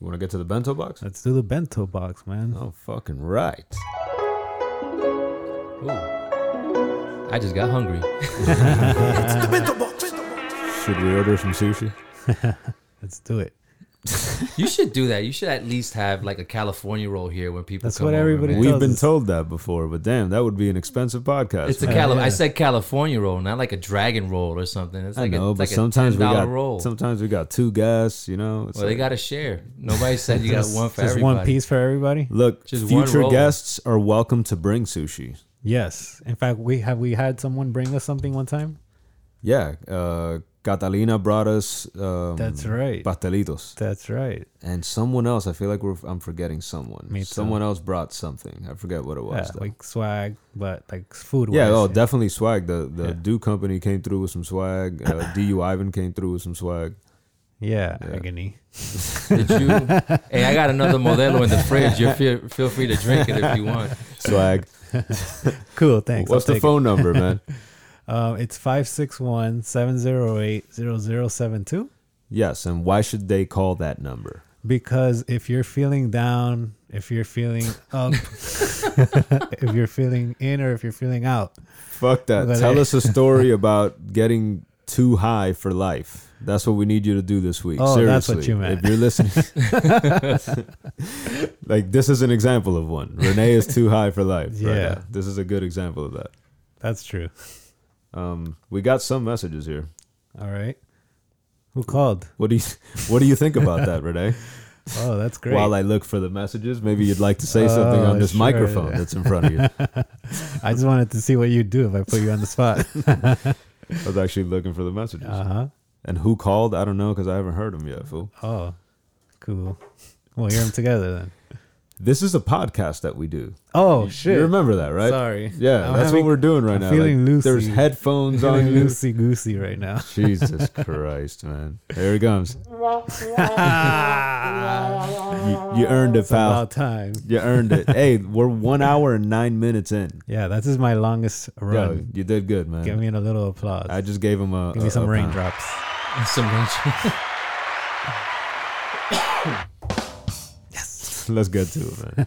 You want to get to the bento box? Let's do the bento box, man. Oh, fucking right. Ooh. I just got hungry. Should we order some sushi? Let's do it. You should do that. You should at least have like a California roll here when people That's come what over, everybody man. We- We've been told that before, but damn, that would be an expensive podcast. It's a man. Cali- Yeah. I said California roll, not like a dragon roll or something. It's I like know, a, but like a sometimes we got roll. sometimes we got two guests. You know, It's well, they got to share. Nobody said you got one for just everybody. one piece for everybody. Look, Just future guests are welcome to bring sushi. Yes. In fact, we have we had someone bring us something one time. Yeah, uh, Catalina brought us. Um, That's right. Pastelitos, That's right. and someone else. I feel like we're. I'm forgetting someone. Me too. Someone else brought something. I forget what it was. Yeah, though. like swag, but like food. Yeah, wise, oh, definitely swag. The the Yeah. Do Company came through with some swag. Uh, Du Ivan came through with some swag. Yeah, Yeah. agony. Did you? hey, I got another Modelo in the fridge. You feel feel free to drink it if you want. Swag. Cool, thanks. What's the phone number, man? It. Um, it's 561-708-0072. Yes, and why should they call that number? Because if you're feeling down, if you're feeling up, if you're feeling in or if you're feeling out, Fuck that. Tell us a story about getting too high for life. That's what we need you to do this week. Oh, Seriously. that's what you meant. If you're listening, like this is an example of one. Renee is too high for life. Yeah. now. this is a good example of that. that's true. Um, we got some messages here. All right. Who called? What do you What do you think about that, Renee? Oh, that's great. While I look for the messages, maybe you'd like to say something Oh, on this sure. microphone that's in front of you. I just wanted to see what you'd do if I put you on the spot. I was actually looking for the messages. Uh huh. And who called? I don't know because I haven't heard them yet, fool. Oh, cool. We'll hear them together then. This is a podcast that we do. Oh shit! You remember that, right? Sorry. Yeah, I'm that's having- what we're doing right I'm now. feeling Like, There's headphones on Feeling you. loosey goosey right now. Jesus Christ, man. Here he comes. You, you earned it, It's pal. about time. You earned it. hey, we're one hour and nine minutes in. Yeah, that is my longest Yo, run. you did good, man. Give me a little applause. I just gave him a. Give me some a pound. raindrops. Some range. Let's get to it, man.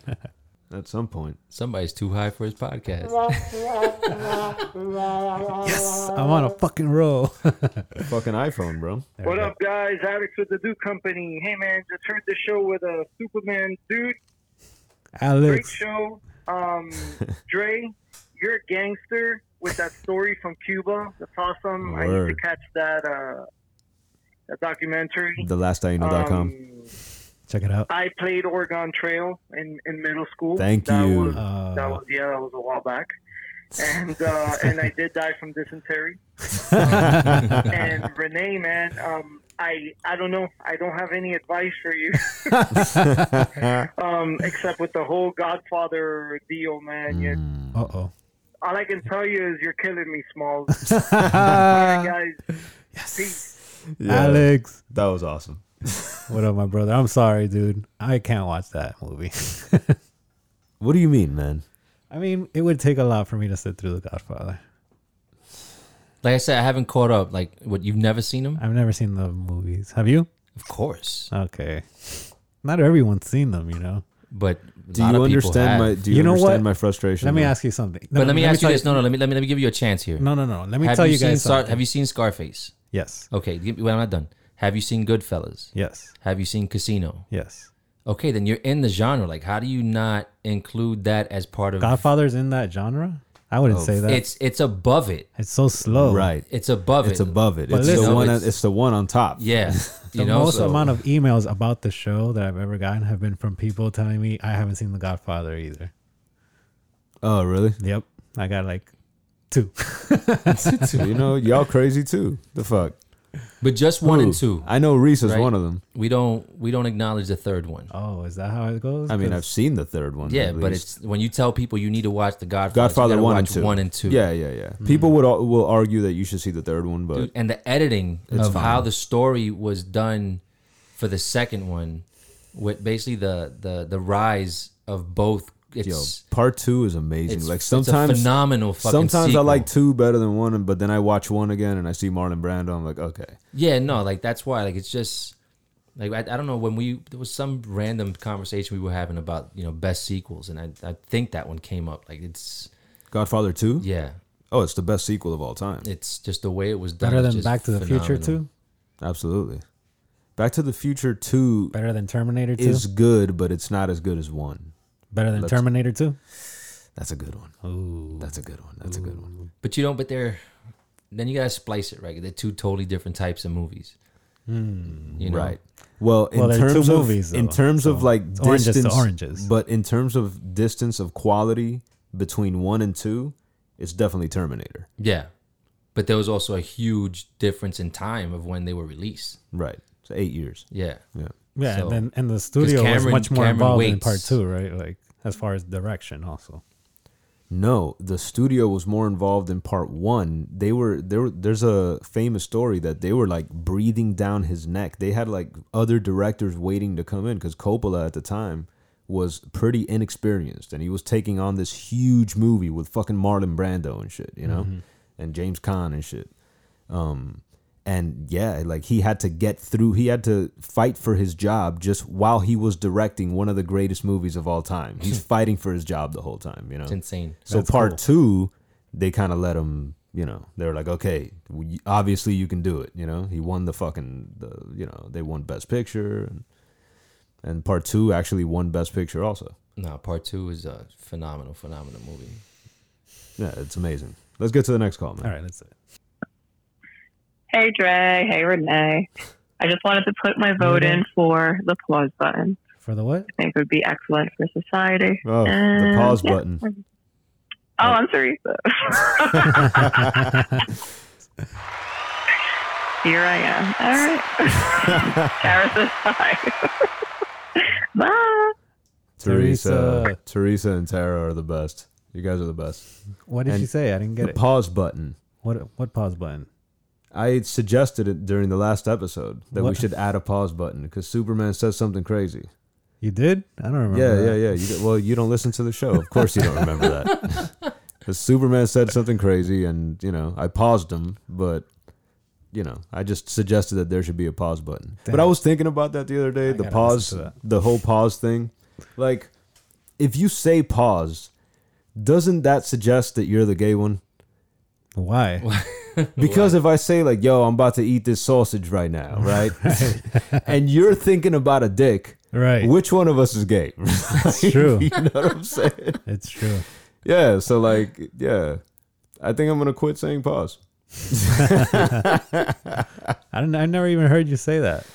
At some point. Somebody's too high for his podcast. Yes, I'm on a fucking roll. Fucking iPhone, bro. There What we go. up, guys? Alex with the Dude Company. Hey, man, just heard the show with uh, Superman. Dude, Alex. great Alex? show. Um, Dre, you're a gangster with that story from Cuba. That's awesome. I need to Word. catch that uh, that documentary. The last I know.com. Um, Check it out. I played Oregon Trail in, in middle school. Thank that you. Was, that Uh, was yeah, that was a while back. And uh, and I did die from dysentery. and Renee, man, um, I I don't know. I don't have any advice for you, um, except with the whole Godfather deal, man. Mm. uh oh. all I can tell you is you're killing me, Smalls. all right, guys. Peace. Yeah, Alex. That was awesome. What up, my brother? I'm sorry, dude. I can't watch that movie. What do you mean, man? I mean, it would take a lot for me to sit through The Godfather. Like I said, I haven't caught up. Like, what you've never seen them? I've never seen the movies. Have you? Of course, Okay. Not everyone's seen them, you know. but Do you understand my? Do you, You know understand what? my frustration? Let me though? ask you something. But let me ask you tell this. No, no. Let me let me let me give you a chance here. No, no, no. Let me have tell you, you, seen guys Scar- Have you seen Scarface? Yes. Okay, give, well, I'm not done. Have you seen Goodfellas? Yes. Have you seen Casino? Yes. Okay, then you're in the genre. Like, how do you not include that as part of? Godfather's in that genre? I wouldn't oh, say that. It's, It's it's above it. It's so slow. Right. It's above it. It's it. above it. But It's listen- the one. It's- It's the one on top. Yeah, The you know. most so- amount of emails about the show that I've ever gotten have been from people telling me I haven't seen The Godfather either. Oh, really? Yep. I got like two. you know, y'all crazy too. The fuck. But just one and Who? two. I know Reese is Right. one of them. We don't we don't acknowledge the third one. Oh, is that how it goes? I mean, 'Cause- I've seen the third one. Yeah, at but least. it's when you tell people you need to watch the Godfather. Godfather you gotta one and watch two. One and two. Yeah, yeah, yeah. Hmm. People would al- will argue that you should see the third one, but Dude, and the editing It's of how the story was done for the second one, with basically the the the rise of both. It's yo, part two is amazing. it's, like it's sometimes, a phenomenal fucking. sometimes I like two better than one, but then I watch one again and I see Marlon Brando. I'm like, okay, Yeah, no, like that's why. Like it's just like I, I don't know when we there was some random conversation we were having about you know best sequels, and I I think that one came up. Like it's Godfather two. yeah, Oh, it's the best sequel of all time. it's just the way it was done. better than Back to the Future phenomenal. 2? Absolutely. Back to the Future two Better than Terminator 2? is good, but it's not as good as one. Better than let's- Terminator 2? That's a good one. Ooh. That's a good one. That's a good one. But you don't. But they're then you gotta splice it right. They're two totally different types of movies. Hmm. You know? Right. Well, in Well, they're two terms of movies, in though, terms of so like it's oranges to distance, oranges. but in terms of distance of quality between one and two, it's definitely Terminator. Yeah, but there was also a huge difference in time of when they were released. Right. So eight years. Yeah, Yeah. Yeah, So- and then and the studio was much more Cameron involved in part 2, right? Like as far as direction also. No, the studio was more involved in part one. They were there. There's a famous story that they were like breathing down his neck. They had like other directors waiting to come in because Coppola at the time was pretty inexperienced and he was taking on this huge movie with fucking Marlon Brando and shit, you know, and James Caan and shit. Um, and yeah, like he had to get through. He had to fight for his job just while he was directing one of the greatest movies of all time. He's fighting for his job the whole time, you know. it's insane. So That's part cool. two, they kind of let him. You know, they were like, okay, we, obviously you can do it. You know, he won the fucking the. You know, they won Best Picture, and, and part two actually won Best Picture also. No, part two is a phenomenal, phenomenal movie. Yeah, it's amazing. Let's get to the next call, man. All right, that's it. Hey Dre, hey Renee. I just wanted to put my vote in for the pause button. For the what? I think it would be excellent for society. Oh, the pause yeah. button. Oh, oh. I'm Teresa. Here I am. All right. Karis is hi. Bye. Teresa, Teresa. Teresa and Tara are the best. You guys are the best. What did And she say? I didn't get it. the it. pause button. what what pause button? I suggested it during the last episode that we should add a pause button because Superman says something crazy. You did? I don't remember. Yeah, that. yeah, yeah. You, well, you don't listen to the show. Of course, you don't remember that. Because Superman said something crazy, and you know, I paused him, but you know, I just suggested that there should be a pause button. But I was thinking about that the other day. I the pause, listen to that. the whole pause thing. Like, if you say pause, doesn't that suggest that you're the gay one? Why? Because if I say like, "Yo, I'm about to eat this sausage right now," right, and you're thinking about a dick, Right. which one of us is gay? It's true. you know what I'm saying? It's true. Yeah. So like, yeah, I think I'm gonna quit saying pause. I don't. I never even heard you say that.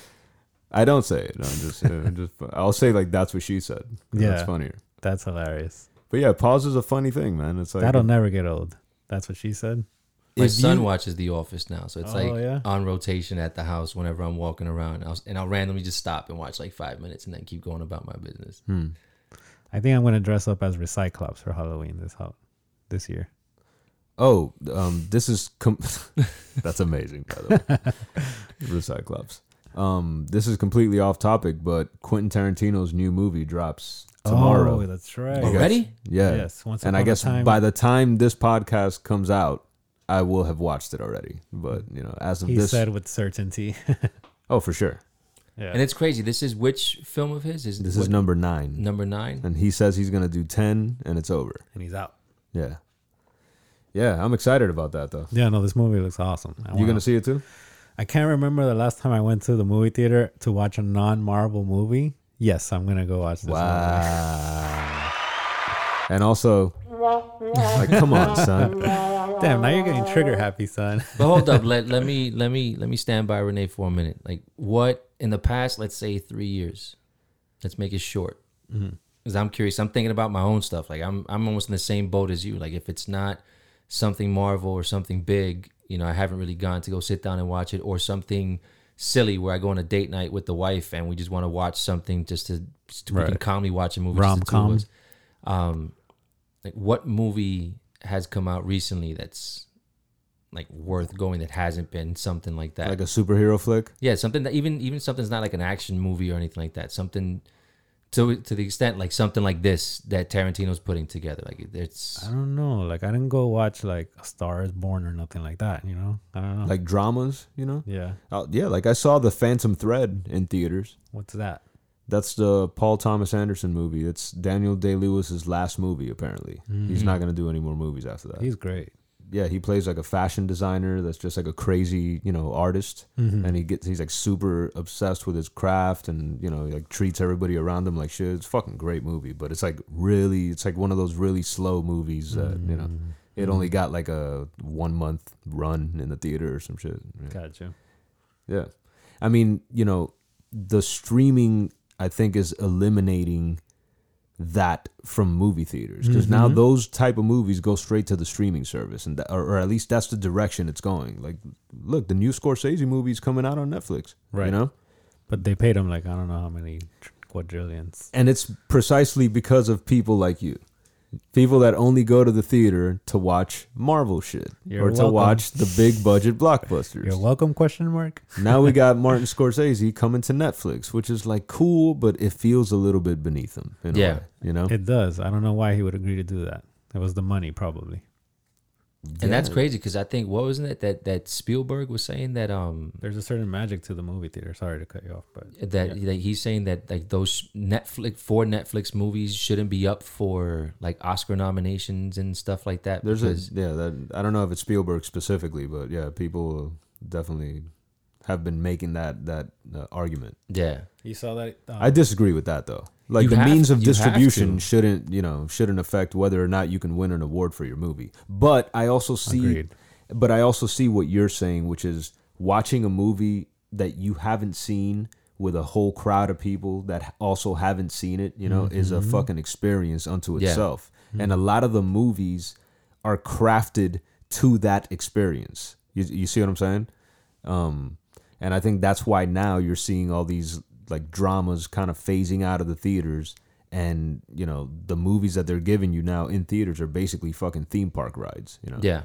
I don't say it. I'm just, uh, just I'll say like that's what she said. 'cause that's funnier. That's hilarious. But yeah, pause is a funny thing, man. It's like That'll never get old. That's what she said. My If son you- watches The Office now, so it's Oh, like yeah? on rotation at the house whenever I'm walking around. I'll, and I'll randomly just stop and watch like five minutes and then keep going about my business. Hmm. I think I'm gonna dress up as Recyclops for Halloween this ho- this year. Oh, um, this is com- that's amazing. By the way, Recyclops. Um, this is completely off topic, but Quentin Tarantino's new movie drops tomorrow. Oh, that's right. You guys- Already? Yeah. Yes, Once and I Upon a guess Time- by the time this podcast comes out, I will have watched it already. But you know, as of He this, said with certainty. oh for sure, yeah. And it's crazy. This is which film of his? Is this what- is number nine, number nine? and he says he's gonna do ten, and it's over. and he's out. Yeah, yeah, I'm excited about that though. Yeah, no, this movie looks awesome. I You wanna- gonna see it too? I can't remember the last time I went to the movie theater to watch a non-Marvel movie. Yes, I'm gonna go watch this. movie. Wow. And also, like, come on, son. Damn, now you're getting trigger happy, son. But hold up, let let me let me let me stand by Renee for a minute. Like what in the past, let's say three years. Let's make it short. Mm-hmm. Because I'm curious. I'm thinking about my own stuff. Like I'm I'm almost in the same boat as you. Like if it's not something Marvel or something big, you know, I haven't really gone to go sit down and watch it, or something silly where I go on a date night with the wife and we just want to watch something just to, just to we can calmly watch a movie. just the Rom-com. Um, like what movie has come out recently that's like worth going that hasn't been something like that. Like a superhero flick. yeah, something that even even something's not like an action movie or anything like that. Something to to the extent like something like this that Tarantino's putting together. Like it's I don't know. Like I didn't go watch like A Star Is Born or nothing like that. You know, I don't know. Like dramas, you know? yeah, Uh, yeah, like I saw The Phantom Thread in theaters. what's that? That's the Paul Thomas Anderson movie. It's Daniel Day Lewis's last movie, apparently. He's not going to do any more movies after that. He's great. Yeah, he plays like a fashion designer that's just like a crazy, you know, artist, mm-hmm. and he gets he's like super obsessed with his craft, and you know, like treats everybody around him like shit. It's a fucking great movie, but it's like really, it's like one of those really slow movies that you know, mm-hmm. it only got like a one month run in the theater or some shit. Yeah. Gotcha. Yeah. I mean, you know, the streaming I think is eliminating that from movie theaters because now mm-hmm. those type of movies go straight to the streaming service and that, or, or at least that's the direction it's going. Like look, the new Scorsese movie's coming out on Netflix, right You know? But they paid him like I don't know how many quadrillions. And it's precisely because of people like you. People that only go to the theater to watch Marvel shit You're or to welcome. watch the big budget blockbusters. You're welcome? Question mark. now we got Martin Scorsese coming to Netflix, which is like cool, but it feels a little bit beneath him. Yeah. way, you know. It does. I don't know why he would agree to do that. It was the money, probably. And that's crazy because I think what wasn't it that that Spielberg was saying that um There's a certain magic to the movie theater. Sorry to cut you off, but that, yeah. that he's saying that like those Netflix for Netflix movies shouldn't be up for like Oscar nominations and stuff like that. There's a yeah. That I don't know if it's Spielberg specifically, but yeah, people definitely have been making that that uh, argument. yeah. you saw that. Um, I disagree with that though. Like You the have- means of distribution shouldn't you know shouldn't affect whether or not you can win an award for your movie. But I also see, Agreed. but I also see what you're saying, which is watching a movie that you haven't seen with a whole crowd of people that also haven't seen it. You know, is a fucking experience unto Yeah. itself. And a lot of the movies are crafted to that experience. You, you see what I'm saying? Um, and I think that's why now you're seeing all these like dramas kind of phasing out of the theaters and you know the movies that they're giving you now in theaters are basically fucking theme park rides. You know, Yeah.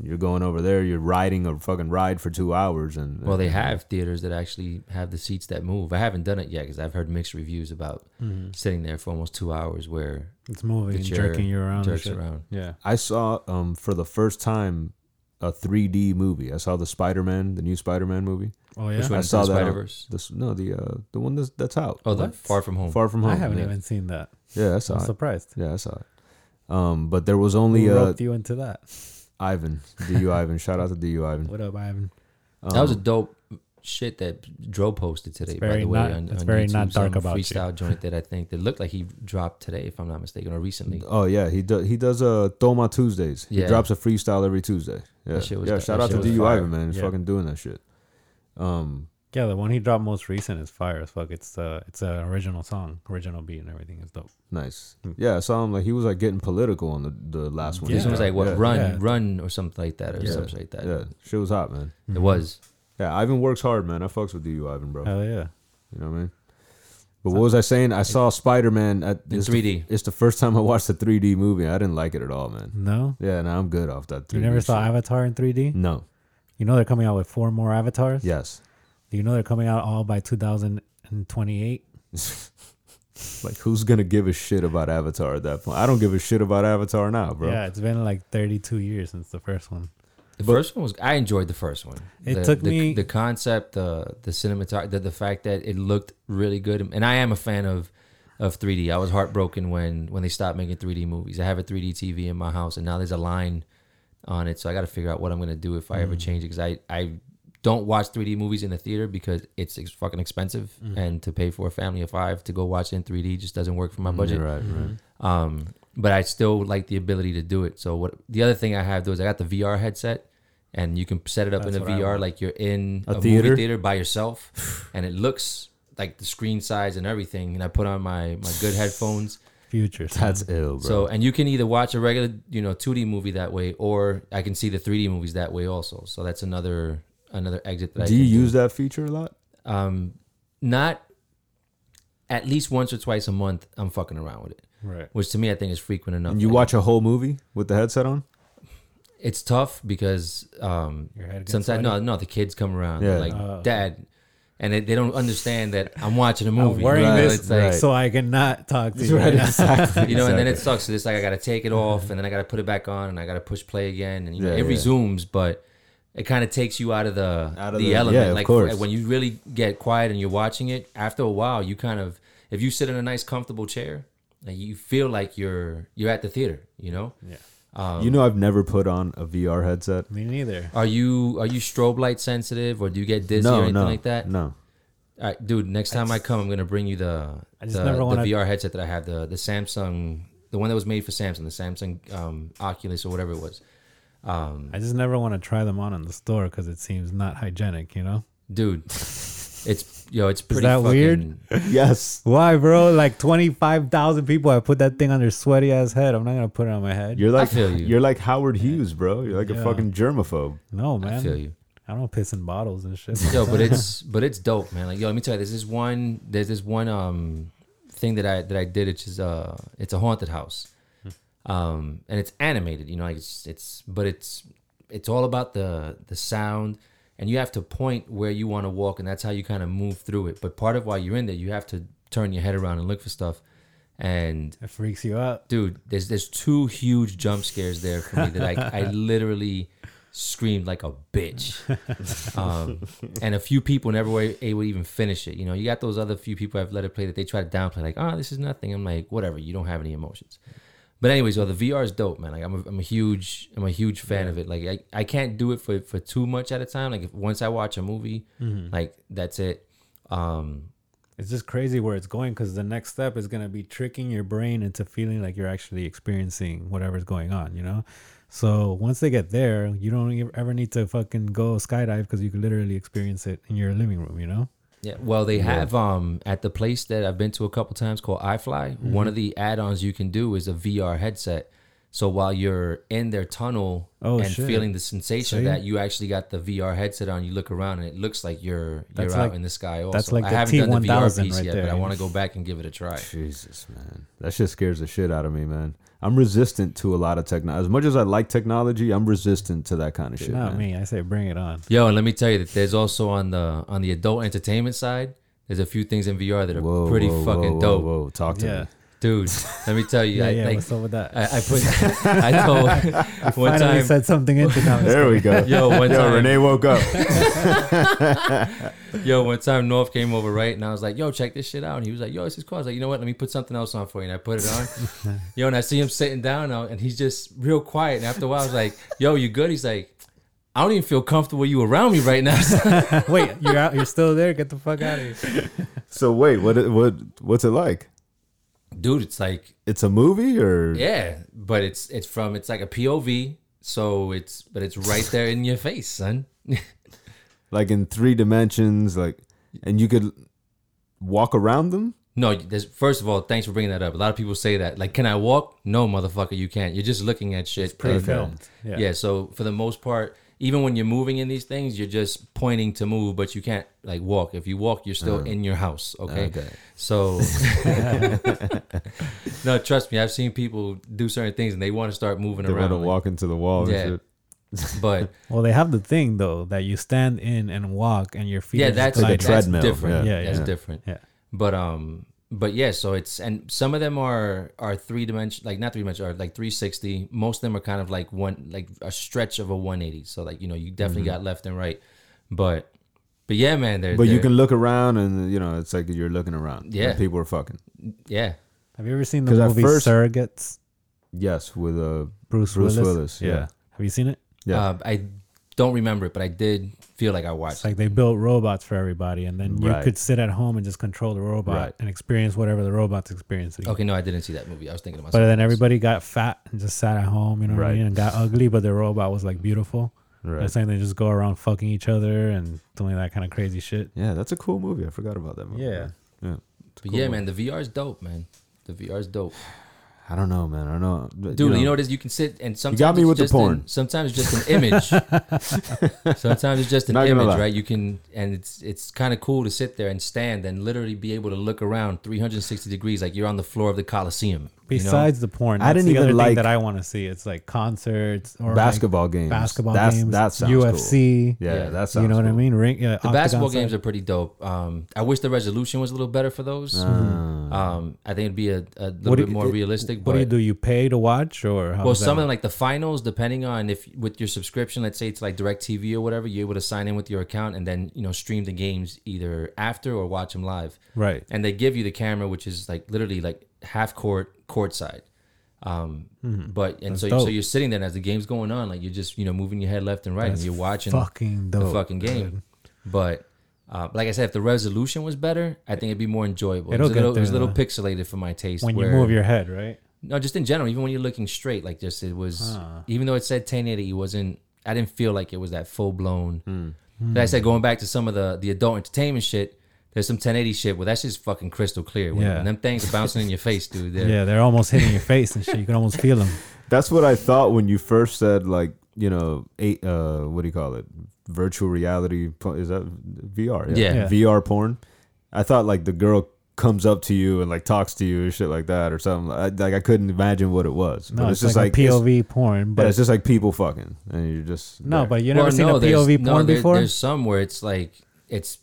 you're going over there, you're riding a fucking ride for two hours, and Well, they have theaters that actually have the seats that move. I haven't done it yet because I've heard mixed reviews about sitting there for almost two hours where It's moving, and jerking you around. jerks around. Yeah. I saw um for the first time a 3D movie. I saw the Spider Man, the new Spider Man movie. Oh yeah. Which one? I saw the that. Spider-Verse? This no the uh the one that's that's out. Oh, the Far From Home. Far from home. I haven't yeah. even seen that. Yeah, I saw I'm it. surprised. Yeah, I saw it. Um, but there was only Who uh you into that? Ivan, DU Ivan. Shout out to DU Ivan. What up, Ivan? that was a Um, dope shit that Dro posted today. By the way, not- on, it's on very YouTube, not dark some about you. freestyle joint that I think that looked like he dropped today, if I'm not mistaken, or recently. Oh yeah, he does. He does uh Toma Tuesdays. He Yeah. drops a freestyle every Tuesday. Yeah, That shit was- yeah. that Shout out to was DU. Ivan, man. He's Yeah. fucking doing that shit. Um, Yeah, the one he dropped most recent is fire as fuck. It's uh, it's an original song, original beat, and everything is dope. nice. Yeah, I saw him like he was like getting political on the the last one. he This one was like what Yeah. run, Yeah. run or something like that, or Yeah. something like that. Yeah, shit was hot, man. It was. Yeah, Ivan works hard, man. I fucks with DU Ivan, bro. Hell yeah. You know what I mean? But what was I saying? I saw Spider Man at In 3D. The, it's the first time I watched a 3D movie. I didn't like it at all, man. No, Yeah, no, I'm good off that. 3D you never saw shit. Avatar in 3D. No. You know they're coming out with four more avatars. Yes. Do you know they're coming out all by 2028? Like, who's gonna give a shit about Avatar at that point? I don't give a shit about Avatar now, bro. Yeah, it's been like 32 years since the first one. The first one was I enjoyed the first one. It the, took the, me- the concept, the the cinematography, the, the fact that it looked really good, and I am a fan of of 3D. I was heartbroken when when they stopped making 3D movies. I have a 3D TV in my house, and now there's a line on it, so I got to figure out what I'm gonna do if I Mm. ever change it because I I don't watch 3D movies in the theater because it's ex- fucking expensive, Mm. and to pay for a family of five to go watch in 3D just doesn't work for my budget. You're right, right. Um, but I still like the ability to do it. So what the other thing I have though is I got the VR headset, and you can set it up That's in a VR like you're in A a, theater? movie theater by yourself, and it looks like the screen size and everything. And I put on my my good headphones. Future. That's ill, bro. So and you can either watch a regular you know 2D movie that way, or I can see the 3D movies that way also. So that's another another exit that I do you can use that feature a lot? Um, not at least once or twice a month. I'm fucking around with it, Right. which to me I think is frequent enough. And you watch a whole movie with the headset on? It's tough because um Your head gets sometimes no sweaty? no the kids come around Yeah. they're like Oh. dad and they, they don't understand that i'm watching a I'm movie wearing you know? this it's like right. so I cannot talk to you. Right, exactly. you know and then it sucks so it's like i gotta take it off and then i gotta put it back on and i gotta push play again and you know Yeah, it yeah. resumes but it kind of takes you out of the Out of the, the- element yeah, of like course. when you really get quiet and you're watching it after a while you kind of if you sit in a nice comfortable chair like you feel like you're you're at the theater you know Yeah. Um, you know, I've never put on a VR headset. Me neither. Are you are you strobe light sensitive or do you get dizzy or anything no, like that? no. All right, dude. Next time I come, I'm gonna bring you the the, the wanna- VR headset that I have, the the Samsung, the one that was made for Samsung, the Samsung um, Oculus or whatever it was. Um, I just never want to try them on in the store because it seems not hygienic. You know. dude, it's yo, it's pretty. Is that fucking, weird? Yes. Why, bro? Like twenty five thousand people have put that thing on their sweaty ass head. I'm not gonna put it on my head. You're like feel you. are like Howard Hughes, bro. You're like a fucking germaphobe. no, man. I man. feel you. I don't piss in bottles and shit. Yo, but it's but it's dope, man. Like yo, let me tell you, there's this one there's this one um thing that I that I did, It's is uh it's a haunted house. Um and it's animated, you know, like it's it's but it's it's all about the the sound and you have to point where you want to walk and that's how you kind of move through it. But part of why you're in there, you have to turn your head around and look for stuff. And it freaks you out. dude, there's there's two huge jump scares there for me that I, I literally screamed like a bitch. Um, and a few people never were able to even finish it. You know, you got those other few people I've let it play that they try to downplay, like, oh, this is nothing. I'm like, whatever, you don't have any emotions. But anyways, well, the VR is dope, man. Like I'm a, I'm a huge I'm a huge fan of it. Like I, I can't do it for, for too much at a time. Like if, once I watch a movie, like that's it. Um, It's just crazy where it's going because the next step is gonna be tricking your brain into feeling like you're actually experiencing whatever's going on. You know. So once they get there, you don't ever need to fucking go skydive because you can literally experience it in your living room. You know. Yeah, well, they have um at the place that I've been to a couple times called iFly. One of the add-ons you can do is a VR headset So while you're in their tunnel Oh, and shit. feeling the sensation See? that, you actually got the VR headset on. You look around and it looks like you're you're That's out in the sky. Also, that's like I haven't done the VR piece right yet, there. but I want to go back and give it a try. Jesus, man, that shit scares the shit out of me, man. I'm resistant to a lot of technology. As much as I like technology, I'm resistant to that kind of shit. Not man. me. I say bring it on. Yo, and let me tell you that there's also on the on the adult entertainment side, there's a few things in VR that are Whoa, pretty whoa, fucking whoa, dope. Whoa, whoa, talk to Yeah. me. Dude, let me tell you, Yeah, I, yeah. like, what's up with that? I, I put, I told one Finally time, said something into There we go. Yo, one Yo, time- Renee woke up. yo, one time North came over, right? And I was like, yo, check this shit out. And he was like, yo, this is cool. I was like, you know what? Let me put something else on for you. And I put it on. yo, and I see him sitting down now, and he's just real quiet. And after a while, I was like, yo, you good? He's like, I don't even feel comfortable with you around me right now. Wait, you're out. You're still there. Get the fuck out of here. So wait, what? What? What's it like? Dude, it's like, It's a movie, or yeah, but it's it's from it's like a POV. So it's but it's right there in your face, son. like in three dimensions, like, and you could walk around them. No, there's, first of all, thanks for bringing that up. A lot of people say that. Like, can I walk? No, motherfucker, you can't. You're just looking at shit. It's Pre-filmed. Uh, yeah. Yeah. So for the most part, even when you're moving in these things, you're just pointing to move, but you can't like walk. If you walk, you're still in your house. Okay. Okay. So no, trust me, I've seen people do certain things and they want to start moving They want around. to like- walk into the wall. Yeah. But Well, they have the thing though that you stand in and walk, and your feet. yeah, are that's like a gliding. that's treadmill, different. yeah. Yeah, that's yeah. different. Yeah. But um, but yeah, so it's and some of them are are three dimension, like not three dimension, are like three sixty. Most of them are kind of like one, like a stretch of a one eighty. So like you know, you definitely got left and right. But but yeah, man, they're Mm-hmm. But you they're- can look around, and you know, it's like you're looking around. Yeah. and people are fucking. yeah. Have you ever seen the movie first- Surrogates? Yes, with uh, Bruce, Bruce Willis. Willis, yeah. Have you seen it? yeah. Uh, I don't remember it, but I did feel like I watched. It's like they built robots for everybody, and then you Right. could sit at home and just control the robot Right. and experience whatever the robot's experiencing. Okay, no, I didn't see that movie. I was thinking of But then everybody got fat and just sat at home, you know what I Right. mean, and got ugly, but the robot was like beautiful. right. It's like they just go around fucking each other and doing that kind of crazy shit. yeah, that's a cool movie. I forgot about that movie. Yeah. yeah. but yeah, man, the VR is dope, man. The VR is dope. I don't know, man. I don't know, Dude, you know, what it is? You can sit and sometimes got me with the just an- porn. sometimes it's just an image. sometimes it's just an Not image, right? You can, and it's it's kind of cool to sit there and stand and literally be able to look around 360 degrees, like you're on the floor of the Coliseum. You know? Besides the porn, I that's didn't the even other like- thing that I want to see. It's like concerts or like basketball games. basketball That's, games, That sounds UFC. Cool. Yeah, Yeah. that sounds. You know what I mean? Ring. Yeah, the basketball games are pretty dope. Um, I wish the resolution was a little better for those. Um, I think it'd be a, a little. What bit you- more it- realistic. What but do you do? You pay to watch, or how Well, does that some of like the finals, depending on if with your subscription, let's say it's like Directv or whatever, you're able to sign in with your account and then you know stream the games either after or watch them live. right. And they give you the camera, which is like literally like half court, court side. Um, but and so Mm-hmm. That's so dope. you're sitting there and as the game's going on, like you're just you know moving your head left and right, That's and you're watching fucking the fucking game. But uh, like I said, if the resolution was better, I think it'd be more enjoyable. It'll it was a little, it was a little pixelated for my taste. When you move your head, right? no, just in general, even when you're looking straight, like just it was, even though it said 1080, it wasn't. I didn't feel like it was that full blown. Like I said, going back to some of the the adult entertainment shit, there's some 1080 shit where that's just fucking crystal clear. When, Yeah. when them things are bouncing in your face, dude. they're- Yeah, they're almost hitting your face and shit. You can almost feel them. That's what I thought when you first said like you know eight. Uh, what do you call it? Virtual reality is that VR? Yeah. Yeah. VR porn. I thought like the girl comes up to you and like talks to you or shit like that or something. I, like I couldn't imagine what it was. No, but it's, just like, a it's- POV porn, But but it's just like people fucking, and you're just no, there. but you Well, never seen no, a there's- POV no, porn there- before. There's some where it's like it's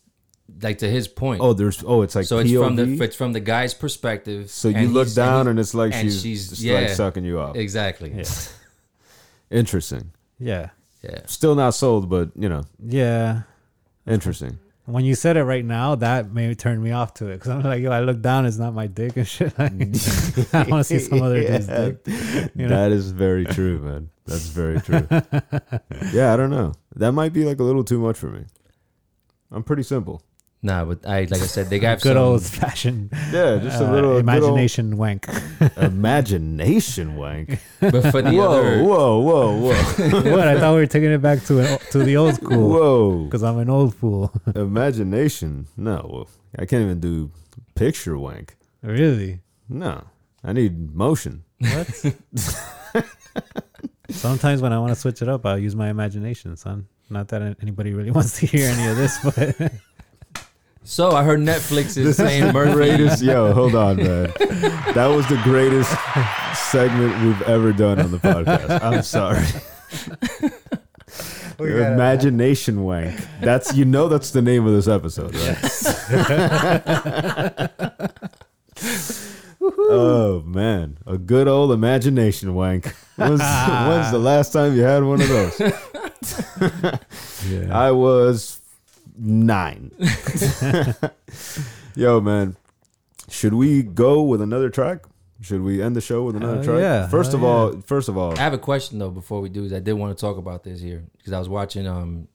like to his point. oh, there's oh, it's like so it's POV. from the it's from the guy's perspective. so you look he's- down he- and it's like and she's, she's- just yeah. like sucking you off. exactly. Yeah. Interesting. yeah, Yeah. Still not sold, but you know, yeah. interesting. When you said it right now, that maybe turned me off to it because I'm like, yo, I look down, it's not my dick and shit. Like, I want to see some other dude's dick. You know? That is very true, man. That's very true. yeah, I don't know. That might be like a little too much for me. I'm pretty simple. Nah, but I like I said, they got Good some, old fashioned Yeah, just a uh, little imagination wank. imagination wank. But for the whoa, other, whoa, whoa, whoa, what? I thought we were taking it back to an, to the old school whoa! because I'm an old fool. Imagination? No, I can't even do picture wank. really? No, I need motion. What? Sometimes when I want to switch it up, I'll use my imagination, son. Not that anybody really wants to hear any of this, but So I heard Netflix is saying Murphy. greatest. Yo, hold on, man. That was the greatest segment we've ever done on the podcast. I'm sorry. Imagination wank. That's you know that's the name of this episode, right? oh man, a good old imagination wank. When's, when's the last time you had one of those? yeah. I was nine. Yo, man, should we go with another track? Should we end the show with another Hell track? yeah, First hell of all, first of all, I have a question though before we do. Is I did want to talk about this here because I was watching. Um,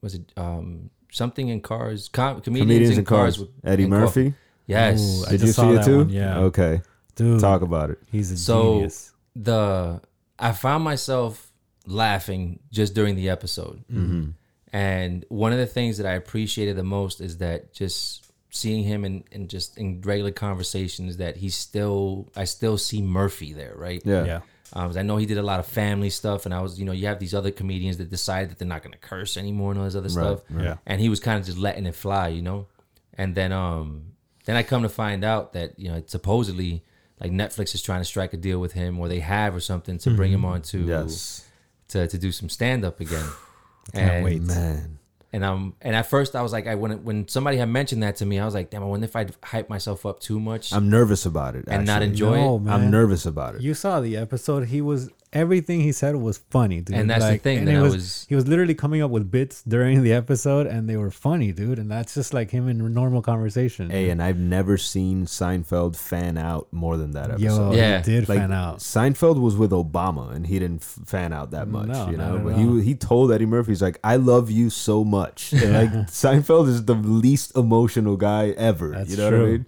was it um something in cars? Com- comedians, comedians in, in cars, with Eddie and co- Murphy. Yes. Ooh, I Did just you saw see it too? one, yeah. Okay. Dude, Talk about it. he's a So- genius. the I found myself laughing just during the episode. Mm-hmm. And one of the things that I appreciated the most is that just seeing him in, in just in regular conversations that he's still I still see Murphy there, right? Yeah. Yeah. Um, 'cause I know he did a lot of family stuff, and I was, you know, you have these other comedians that decide that they're not going to curse anymore and all this other stuff. Yeah. And he was kind of just letting it fly, you know. And then, um, then I come to find out that you know supposedly like Netflix is trying to strike a deal with him, or they have or something to bring him on to Yes. to to do some stand up again. Can't and, wait. Man. And um, and at first I was like, I when it- when somebody had mentioned that to me, I was like, damn, I wonder if I'd hype myself up too much I'm nervous about it. and not actually. enjoy No, it. man. I'm nervous about it. You saw the episode. He was everything he said was funny, dude. And that's the thing and that it was, was- he was literally coming up with bits during the episode, and they were funny, dude. And that's just like him in normal conversation. Hey, and I've never seen Seinfeld fan out more than that Yo, episode. Yeah. he did Like fan out. Seinfeld was with Obama, and he didn't fan out that much, No, you know. But he he told Eddie Murphy, he's like, "I love you so much." And like Seinfeld is the least emotional guy ever. That's you know what I mean?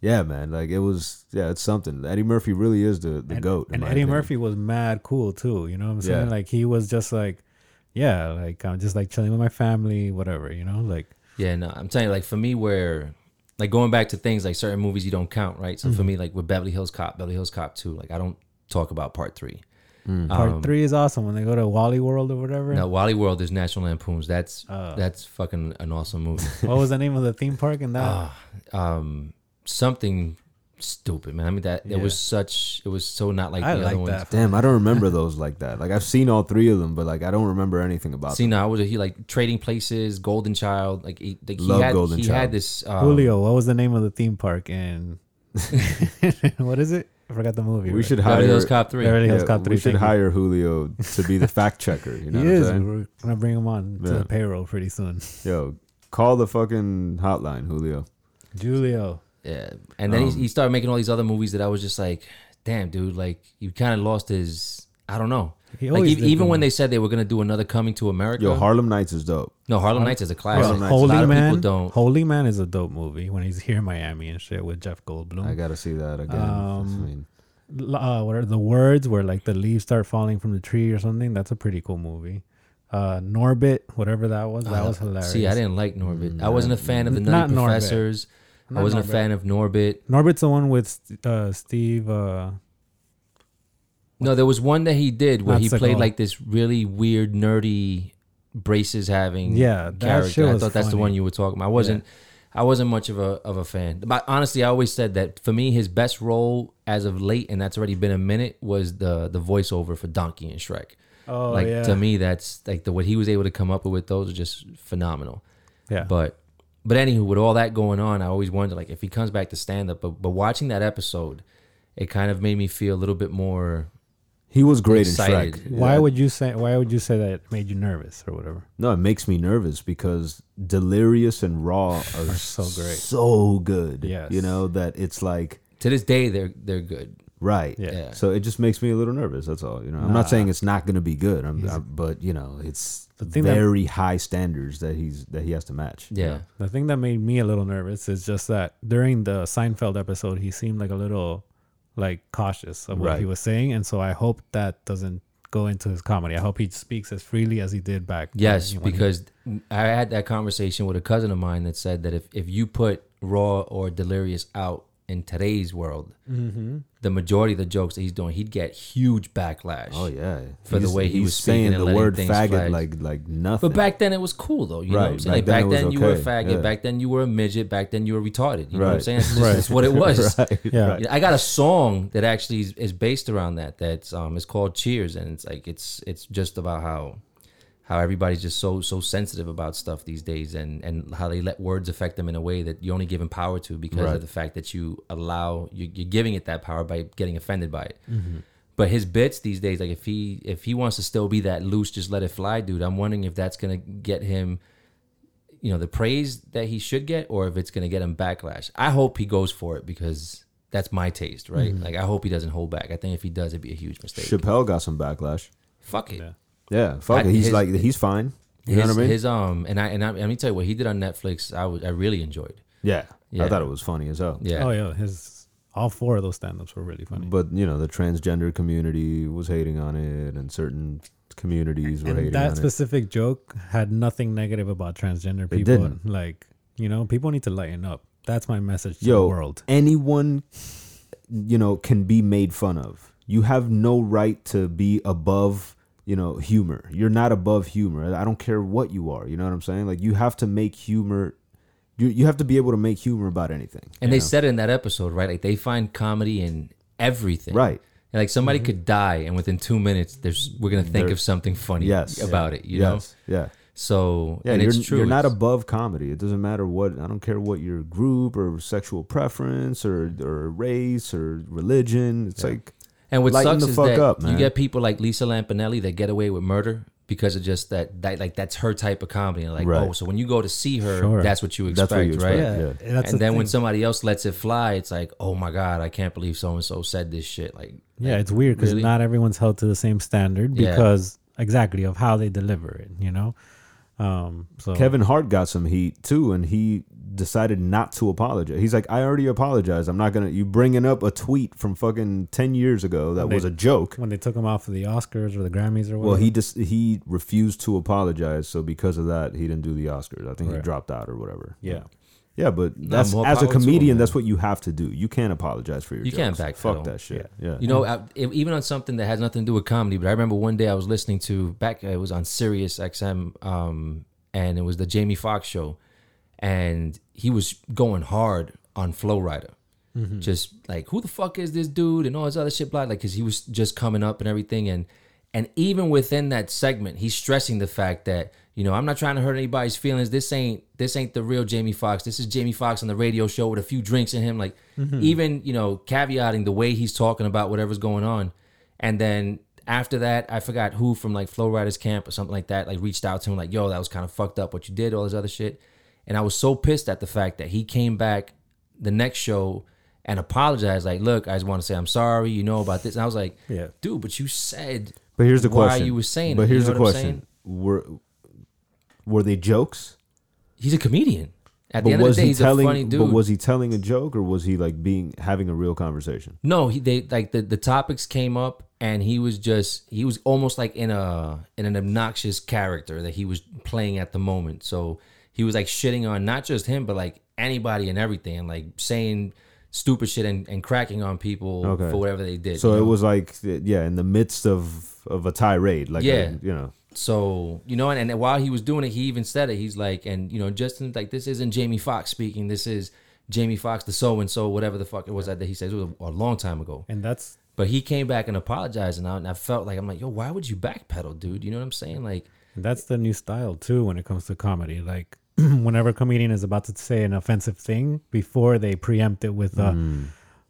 Yeah, man. Like it was. Yeah, it's something. Eddie Murphy really is the the and, goat. And Eddie opinion. Murphy was mad cool too. You know what I'm saying? Yeah. Like he was just like, yeah, like I'm just like chilling with my family, whatever. You know, like Yeah, no, I'm telling you, like for me, where like going back to things like certain movies you don't count, right? So Mm-hmm. for me, like with Beverly Hills Cop, Beverly Hills Cop two, like I don't talk about part three. part Um, three is awesome when they go to Wally World or whatever. No, Wally World is National Lampoons. That's Oh. that's fucking an awesome movie. What was the name of the theme park in that? um, something stupid, man. I mean that it was such it was so not like I the like other ones. that. Damn, I don't remember those like that. Like I've seen all three of them, but like I don't remember anything about See, them. now I was he like Trading Places, Golden Child, like he, like, he had Golden he Child. had this um, Julio, what was the name of the theme park and what is it? I forgot the movie. We right? should Beverly hire Hills Cop three. Beverly yeah, Hills Cop we should thank you. hire Julio to be the fact checker. You know He what I'm is. saying? We're gonna bring him on to the payroll pretty soon. Yo, call the fucking hotline, Julio. Julio. Yeah, and then Um, he, he started making all these other movies that I was just like, damn, dude, like you kind of lost his. I don't know. He Like always even, did even when they said they were gonna do another Coming to America. Yo, Harlem Nights is dope. no, Harlem Nights is a classic. Harlem Nights. a Holy lot of Man. people don't. Holy Man is a dope movie when he's here in Miami and shit with Jeff Goldblum. I gotta see that again. Um, I mean, uh, what are the words where like the leaves start falling from the tree or something? That's a pretty cool movie. Uh, Norbit, whatever that was, that was hilarious. See, I didn't like Norbit. I wasn't a fan of the Not Nutty Norbit. I wasn't Norbit. a fan of Norbit. Norbit's the one with uh, Steve. Uh, No, there was one that he did where Not he Seagal. played like this really weird, nerdy, braces having Yeah, that character. shit I was thought that's the funny. one you were talking about. I wasn't. I wasn't much of a of a fan. But honestly, I always said that for me, his best role as of late, and that's already been a minute, was the the voiceover for Donkey and Shrek. oh like yeah, to me, that's like the what he was able to come up with. Those are just phenomenal. yeah. But but anywho, with all that going on, I always wonder like if he comes back to stand up. But but watching that episode, it kind of made me feel a little bit more. he was great Excited. in Shrek. why Yeah. would you say? Why would you say that it made you nervous or whatever? No, it makes me nervous because Delirious and Raw are so great. so good. Yes. you know that it's like To this day, they're they're good. Right. Yeah. Yeah. So it just makes me a little nervous. That's all. You know, I'm Nah. not saying it's not going to be good. I'm, I'm- but you know, it's The thing that- very high standards that he's that he has to match. you Yeah. The thing that made me a little nervous is just that during the Seinfeld episode, he seemed like a little like cautious of what he was saying, and so I hope that doesn't go into his comedy. I hope he speaks as freely as he did back. Yes, when he- because I had that conversation with a cousin of mine that said that if, if you put Raw or Delirious out in today's world, Mm-hmm. the majority of the jokes that he's doing, he'd get huge backlash. Oh yeah, For the way he was saying the word things faggot flag. like like nothing. But back then it was cool though. You know what I'm Right, saying? Like, back back then then, was you were a faggot. yeah. Back then you were a midget. Back then you were retarded. You know what I'm saying? That's, just, that's what it was. right, Yeah. right. Yeah, I got a song that actually is, is based around that. That's um, it's called Cheers, and it's like it's it's just about how how everybody's just so so sensitive about stuff these days, and and how they let words affect them in a way that you only give them power to because Right. of the fact that you allow you, you're giving it that power by getting offended by it. Mm-hmm. But his bits these days, like if he if he wants to still be that loose, just let it fly, dude. I'm wondering if that's gonna get him you know the praise that he should get or if it's going to get him backlash i hope he goes for it because that's my taste right Mm-hmm. like i hope he doesn't hold back i think if he does it'd be a huge mistake Chappelle got some backlash. fuck it Yeah. Yeah, fuck I- it. He's his- like he's fine. You know what I mean? his um and i and I, let me tell you what he did on netflix i was i really enjoyed yeah. Yeah. I thought it was funny as hell. yeah Oh yeah, his all four of those stand-ups were really funny. But you know, the transgender community was hating on it, and certain communities were and hating that on it. That specific joke had nothing negative about transgender It people. didn't. Like you know, people need to lighten up. That's my message to Yo, the world. anyone, you know, can be made fun of. You have no right to be above, you know, humor. You're not above humor. I don't care what you are. You know what I'm saying? Like you have to make humor. You you have to be able to make humor about anything. and they know? said it in that episode right like they find comedy in everything right. And, like somebody could die and within two minutes there's we're gonna think Mm-hmm. There- of something funny Yes. about it you know yes. Yeah. so Yeah, and you're, it's true you're not above comedy. It doesn't matter what I don't care what your group or sexual preference or or race or religion. It's like And what Lighten sucks the is fuck that up, you man. get people like Lisa Lampanelli that get away with murder because of just that, that like that's her type of comedy. Like, oh, Right. oh, so when you go to see her, Sure. that's what you That's expect, what you expect, right? yeah. and that's and the then when thing. somebody else lets it fly, it's like, oh my god, I can't believe so and so said this shit. Like, Yeah, like, it's weird because really? not everyone's held to the same standard Yeah. because exactly of how they deliver it. You know, um, so Kevin Hart got some heat too, and he decided not to apologize. He's like, I already apologized. I'm not gonna. You bringing up a tweet from fucking ten years ago that When was a joke. when they took him off of the Oscars or the Grammys or whatever. Well, he just he refused to apologize, so because of that, he didn't do the Oscars. I think he dropped out or whatever. yeah. Yeah, but that's more as a power to him, comedian, that's what you have to do. You can't apologize for your. You can't jokes. backpedal. Fuck that shit. Yeah. You know, I, even on something that has nothing to do with comedy, but I remember one day I was listening to back. It was on Sirius XM, um, and it was the Jamie Foxx show, and he was going hard on Flo Rida, just like who the fuck is this dude and all this other shit, blah, like because he was just coming up and everything, and and even within that segment, he's stressing the fact that you know I'm not trying to hurt anybody's feelings. This ain't this ain't the real Jamie Foxx. This is Jamie Foxx on the radio show with a few drinks in him. Like mm-hmm. even you know caveating the way he's talking about whatever's going on, and then after that, I forgot who from like Flo Rida's Camp or something like that, like reached out to him like, "Yo, that was kind of fucked up what you did, all this other shit," and I was so pissed at the fact that he came back the next show and apologized like, "Look, I just want to say I'm sorry, you know about this," and I was like, Yeah. dude, but you said But here's the why question. you were saying But it, you here's know the what I'm question: Were were they jokes? he's a comedian. At the But end of was the day, he he's telling? a funny dude. But was he telling a joke, or was he like being having a real conversation? No, he they like the, the topics came up and he was just he was almost like in a in an obnoxious character that he was playing at the moment. So he was like shitting on not just him but like anybody and everything and like saying stupid shit and, and cracking on people Okay. for whatever they did. So it know? was like, yeah, in the midst of of a tirade, like, Yeah. a, you know, So you know, and, and while he was doing it, he even said it. He's like, and you know, Justin, like this isn't Jamie Foxx speaking. This is Jamie Foxx, the so and so, whatever the fuck it was that he said. It was a, a long time ago. and that's But he came back and apologized, and I, and I felt like I'm like, yo, why would you backpedal, dude? You know what I'm saying? Like, That's the new style too when it comes to comedy. Like whenever a comedian is about to say an offensive thing, before they preempt it with, uh, Mm.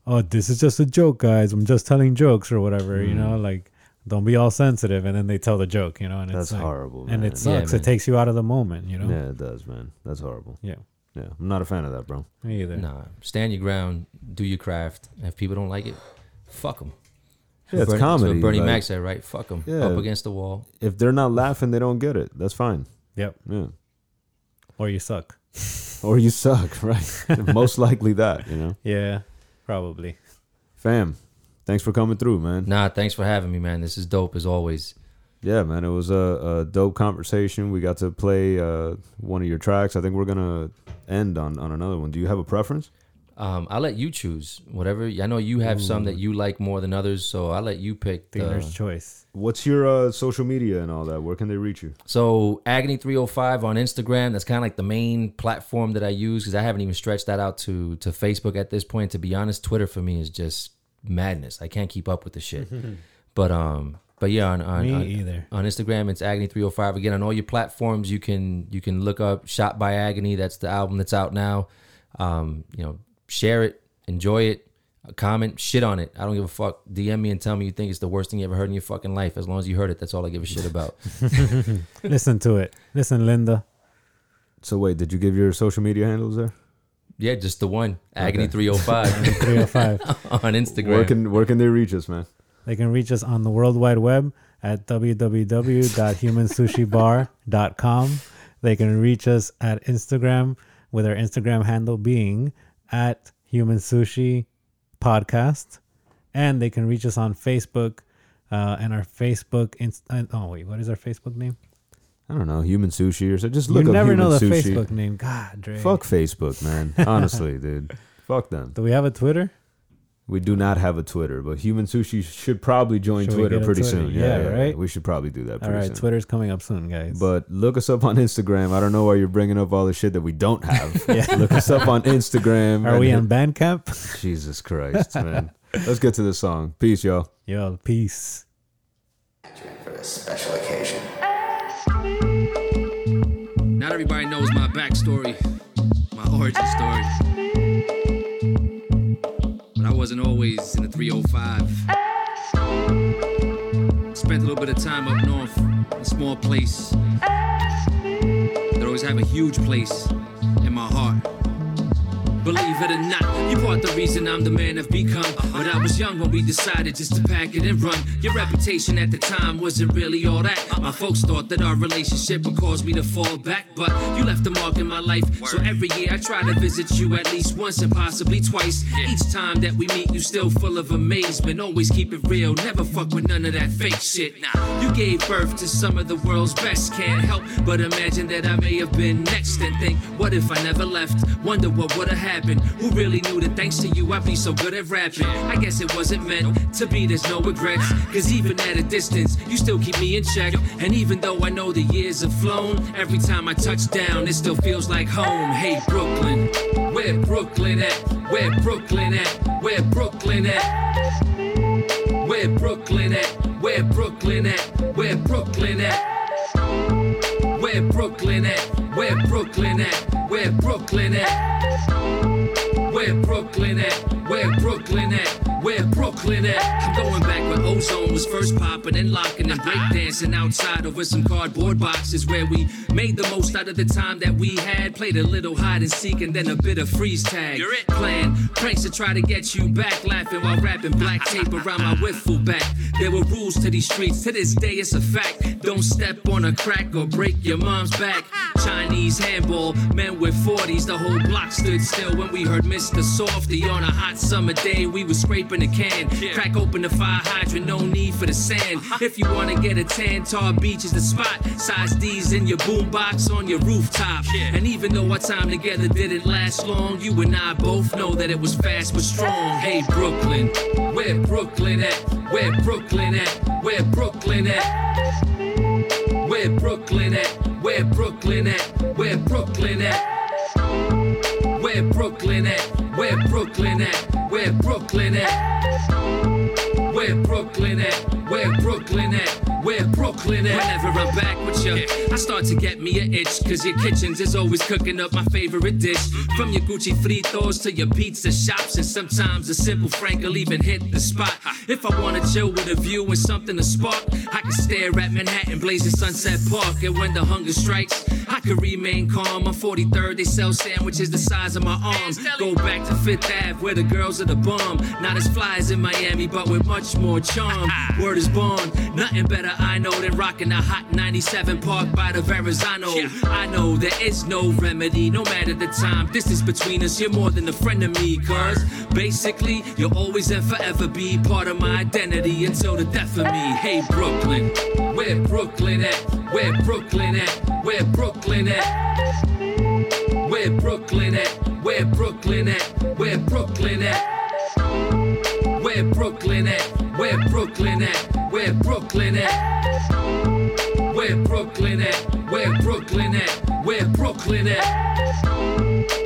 "Oh, this is just a joke, guys. I'm just telling jokes or whatever." Mm. You know, like don't be all sensitive, and then they tell the joke. You know, and that's it's like, horrible. and it sucks. man. it takes you out of the moment. You know. yeah, it does, man. That's horrible. Yeah. Yeah, I'm not a fan of that, bro. Me either. nah, stand your ground, do your craft. And if people don't like it, fuck them. Yeah, it's Bernie, comedy. That's what Bernie like, Mac said, right? Fuck them. Yeah. Up against the wall. If they're not laughing, they don't get it. That's fine. Yep. Yeah. Or you suck. Or you suck, right? Most likely that, you know. Yeah. Probably. Fam, thanks for coming through, man. Nah, thanks for having me, man. This is dope as always. Yeah, man, it was a, a dope conversation. We got to play uh, one of your tracks. I think we're gonna end on, on another one. Do you have a preference? Um, I'll let you choose whatever. I know you have some that you like more than others, so I'll let you pick. The, Dealer's choice. What's your uh, social media and all that? Where can they reach you? So Agony 305 on Instagram. That's kind of like the main platform that I use because I haven't even stretched that out to to Facebook at this point. To be honest, Twitter for me is just madness. I can't keep up with the shit. but um, but yeah, on on, Me on, either. on Instagram it's Agony 305. Again, on all your platforms, you can you can look up Shot by Agony. That's the album that's out now. Um, you know, share it, enjoy it. Uh, comment, shit on it. I don't give a fuck. DM me and tell me you think it's the worst thing you ever heard in your fucking life. As long as you heard it, that's all I give a shit about. Listen to it. Listen, Linda. So wait, did you give your social media handles there? Yeah, just the one. Agony Okay. 305 305. on Instagram. Where can where can they reach us, man? They can reach us on the World Wide Web at www.humansushibar.com. They can reach us at Instagram with our Instagram handle being at Human Sushi Podcast. And they can reach us on Facebook uh, and our Facebook. Inst- uh, oh, wait, what is our Facebook name? I don't know, human sushi or so. Just look you up never human know the sushi. Facebook name. God, Dre. Fuck Facebook, man. Honestly, dude. Fuck them. Do we have a Twitter? We do not have a Twitter, but Human Sushi should probably join Should we Twitter get a pretty Twitter? soon. Yeah, Yeah, right? We should probably do that All pretty right, soon. Twitter's coming up soon, guys. But look us up on Instagram. I don't know why you're bringing up all the shit that we don't have. Yeah. Look us up on Instagram. Are and we hit- on Bandcamp? Jesus Christ, man. Let's get to the song. Peace, y'all. Yo, peace. for this special occasion. Not everybody knows my backstory, my origin story. Wasn't always in the 305. Spent a little bit of time up north, a small place. That always have a huge place in my heart. Believe it or not, you part the reason I'm the man I've become. But I was young when we decided just to pack it and run. Your reputation at the time wasn't really all that. My folks thought that our relationship would cause me to fall back. But you left a mark in my life. So every year I try to visit you at least once and possibly twice. Each time that we meet, you still full of amazement. Always keep it real, never fuck with none of that fake shit. Nah, you gave birth to some of the world's best. Can't help but imagine that I may have been next and think, what if I never left? Wonder what would have happened. Who really knew that thanks to you I'd be so good at rapping? I guess it wasn't meant to be, there's no regrets. Cause even at a distance, you still keep me in check. And even though I know the years have flown, every time I touch down, it still feels like home. Hey, Brooklyn, where Brooklyn at? Where Brooklyn at? Where Brooklyn at? Where Brooklyn at? Where Brooklyn at? Where Brooklyn at? Where Brooklyn at? Where Brooklyn at? Where Brooklyn at? Where Brooklyn at? Where Brooklyn at? Where Brooklyn at? I'm going back where ozone was first popping and locking and breakdancing outside over some cardboard boxes where we made the most out of the time that we had. Played a little hide and seek and then a bit of freeze tag. You're it. Plan pranks to try to get you back, laughing while rapping black tape around my wiffle back. There were rules to these streets. To this day, it's a fact. Don't step on a crack or break your mom's back. Chinese handball, men with 40s. The whole block stood still when we heard Mr. Softee on a hot summer day. We was scraping a can. Crack open the fire hydrant, no need for the sand. Uh-huh. If you wanna get a tan, Tar Beach is the spot. Size D's in your boombox on your rooftop. And even though our time together didn't last long, you and I both know that it was fast but strong. Hey, Brooklyn, where Brooklyn at? Where Brooklyn at? Where Brooklyn at? Where Brooklyn at? Where Brooklyn at? Where Brooklyn at? Where Brooklyn at? Where Brooklyn at? Where Brooklyn at? Where Brooklyn at? Where Brooklyn at? Where Brooklyn at? Whenever I'm back with you, I start to get me an itch. Cause your kitchens is always cooking up my favorite dish. From your cuchifritos to your pizza shops. And sometimes a simple Frank will even hit the spot. If I wanna chill with a view and something to spark, I can stare at Manhattan blazing Sunset Park. And when the hunger strikes, I can remain calm. On 43rd, they sell sandwiches the size of my arms. Go back to Fifth Ave where the girls are the bomb. Not as fly as in Miami, but with much more charm. Word is born, nothing better I know than rocking a hot 97 Park by the Verrazano. I know there is no remedy, no matter the time. Distance between us, you're more than a friend of me. Cause basically, you'll always and forever be part of my identity until the death of me. Hey, Brooklyn, where Brooklyn at? Where Brooklyn at? Where Brooklyn at? Where Brooklyn at? Where Where Brooklyn at? Where Brooklyn at? Where Brooklyn at? Where Brooklyn at? Where Brooklyn at? Where Brooklyn at? Where Brooklyn at? Where Brooklyn at?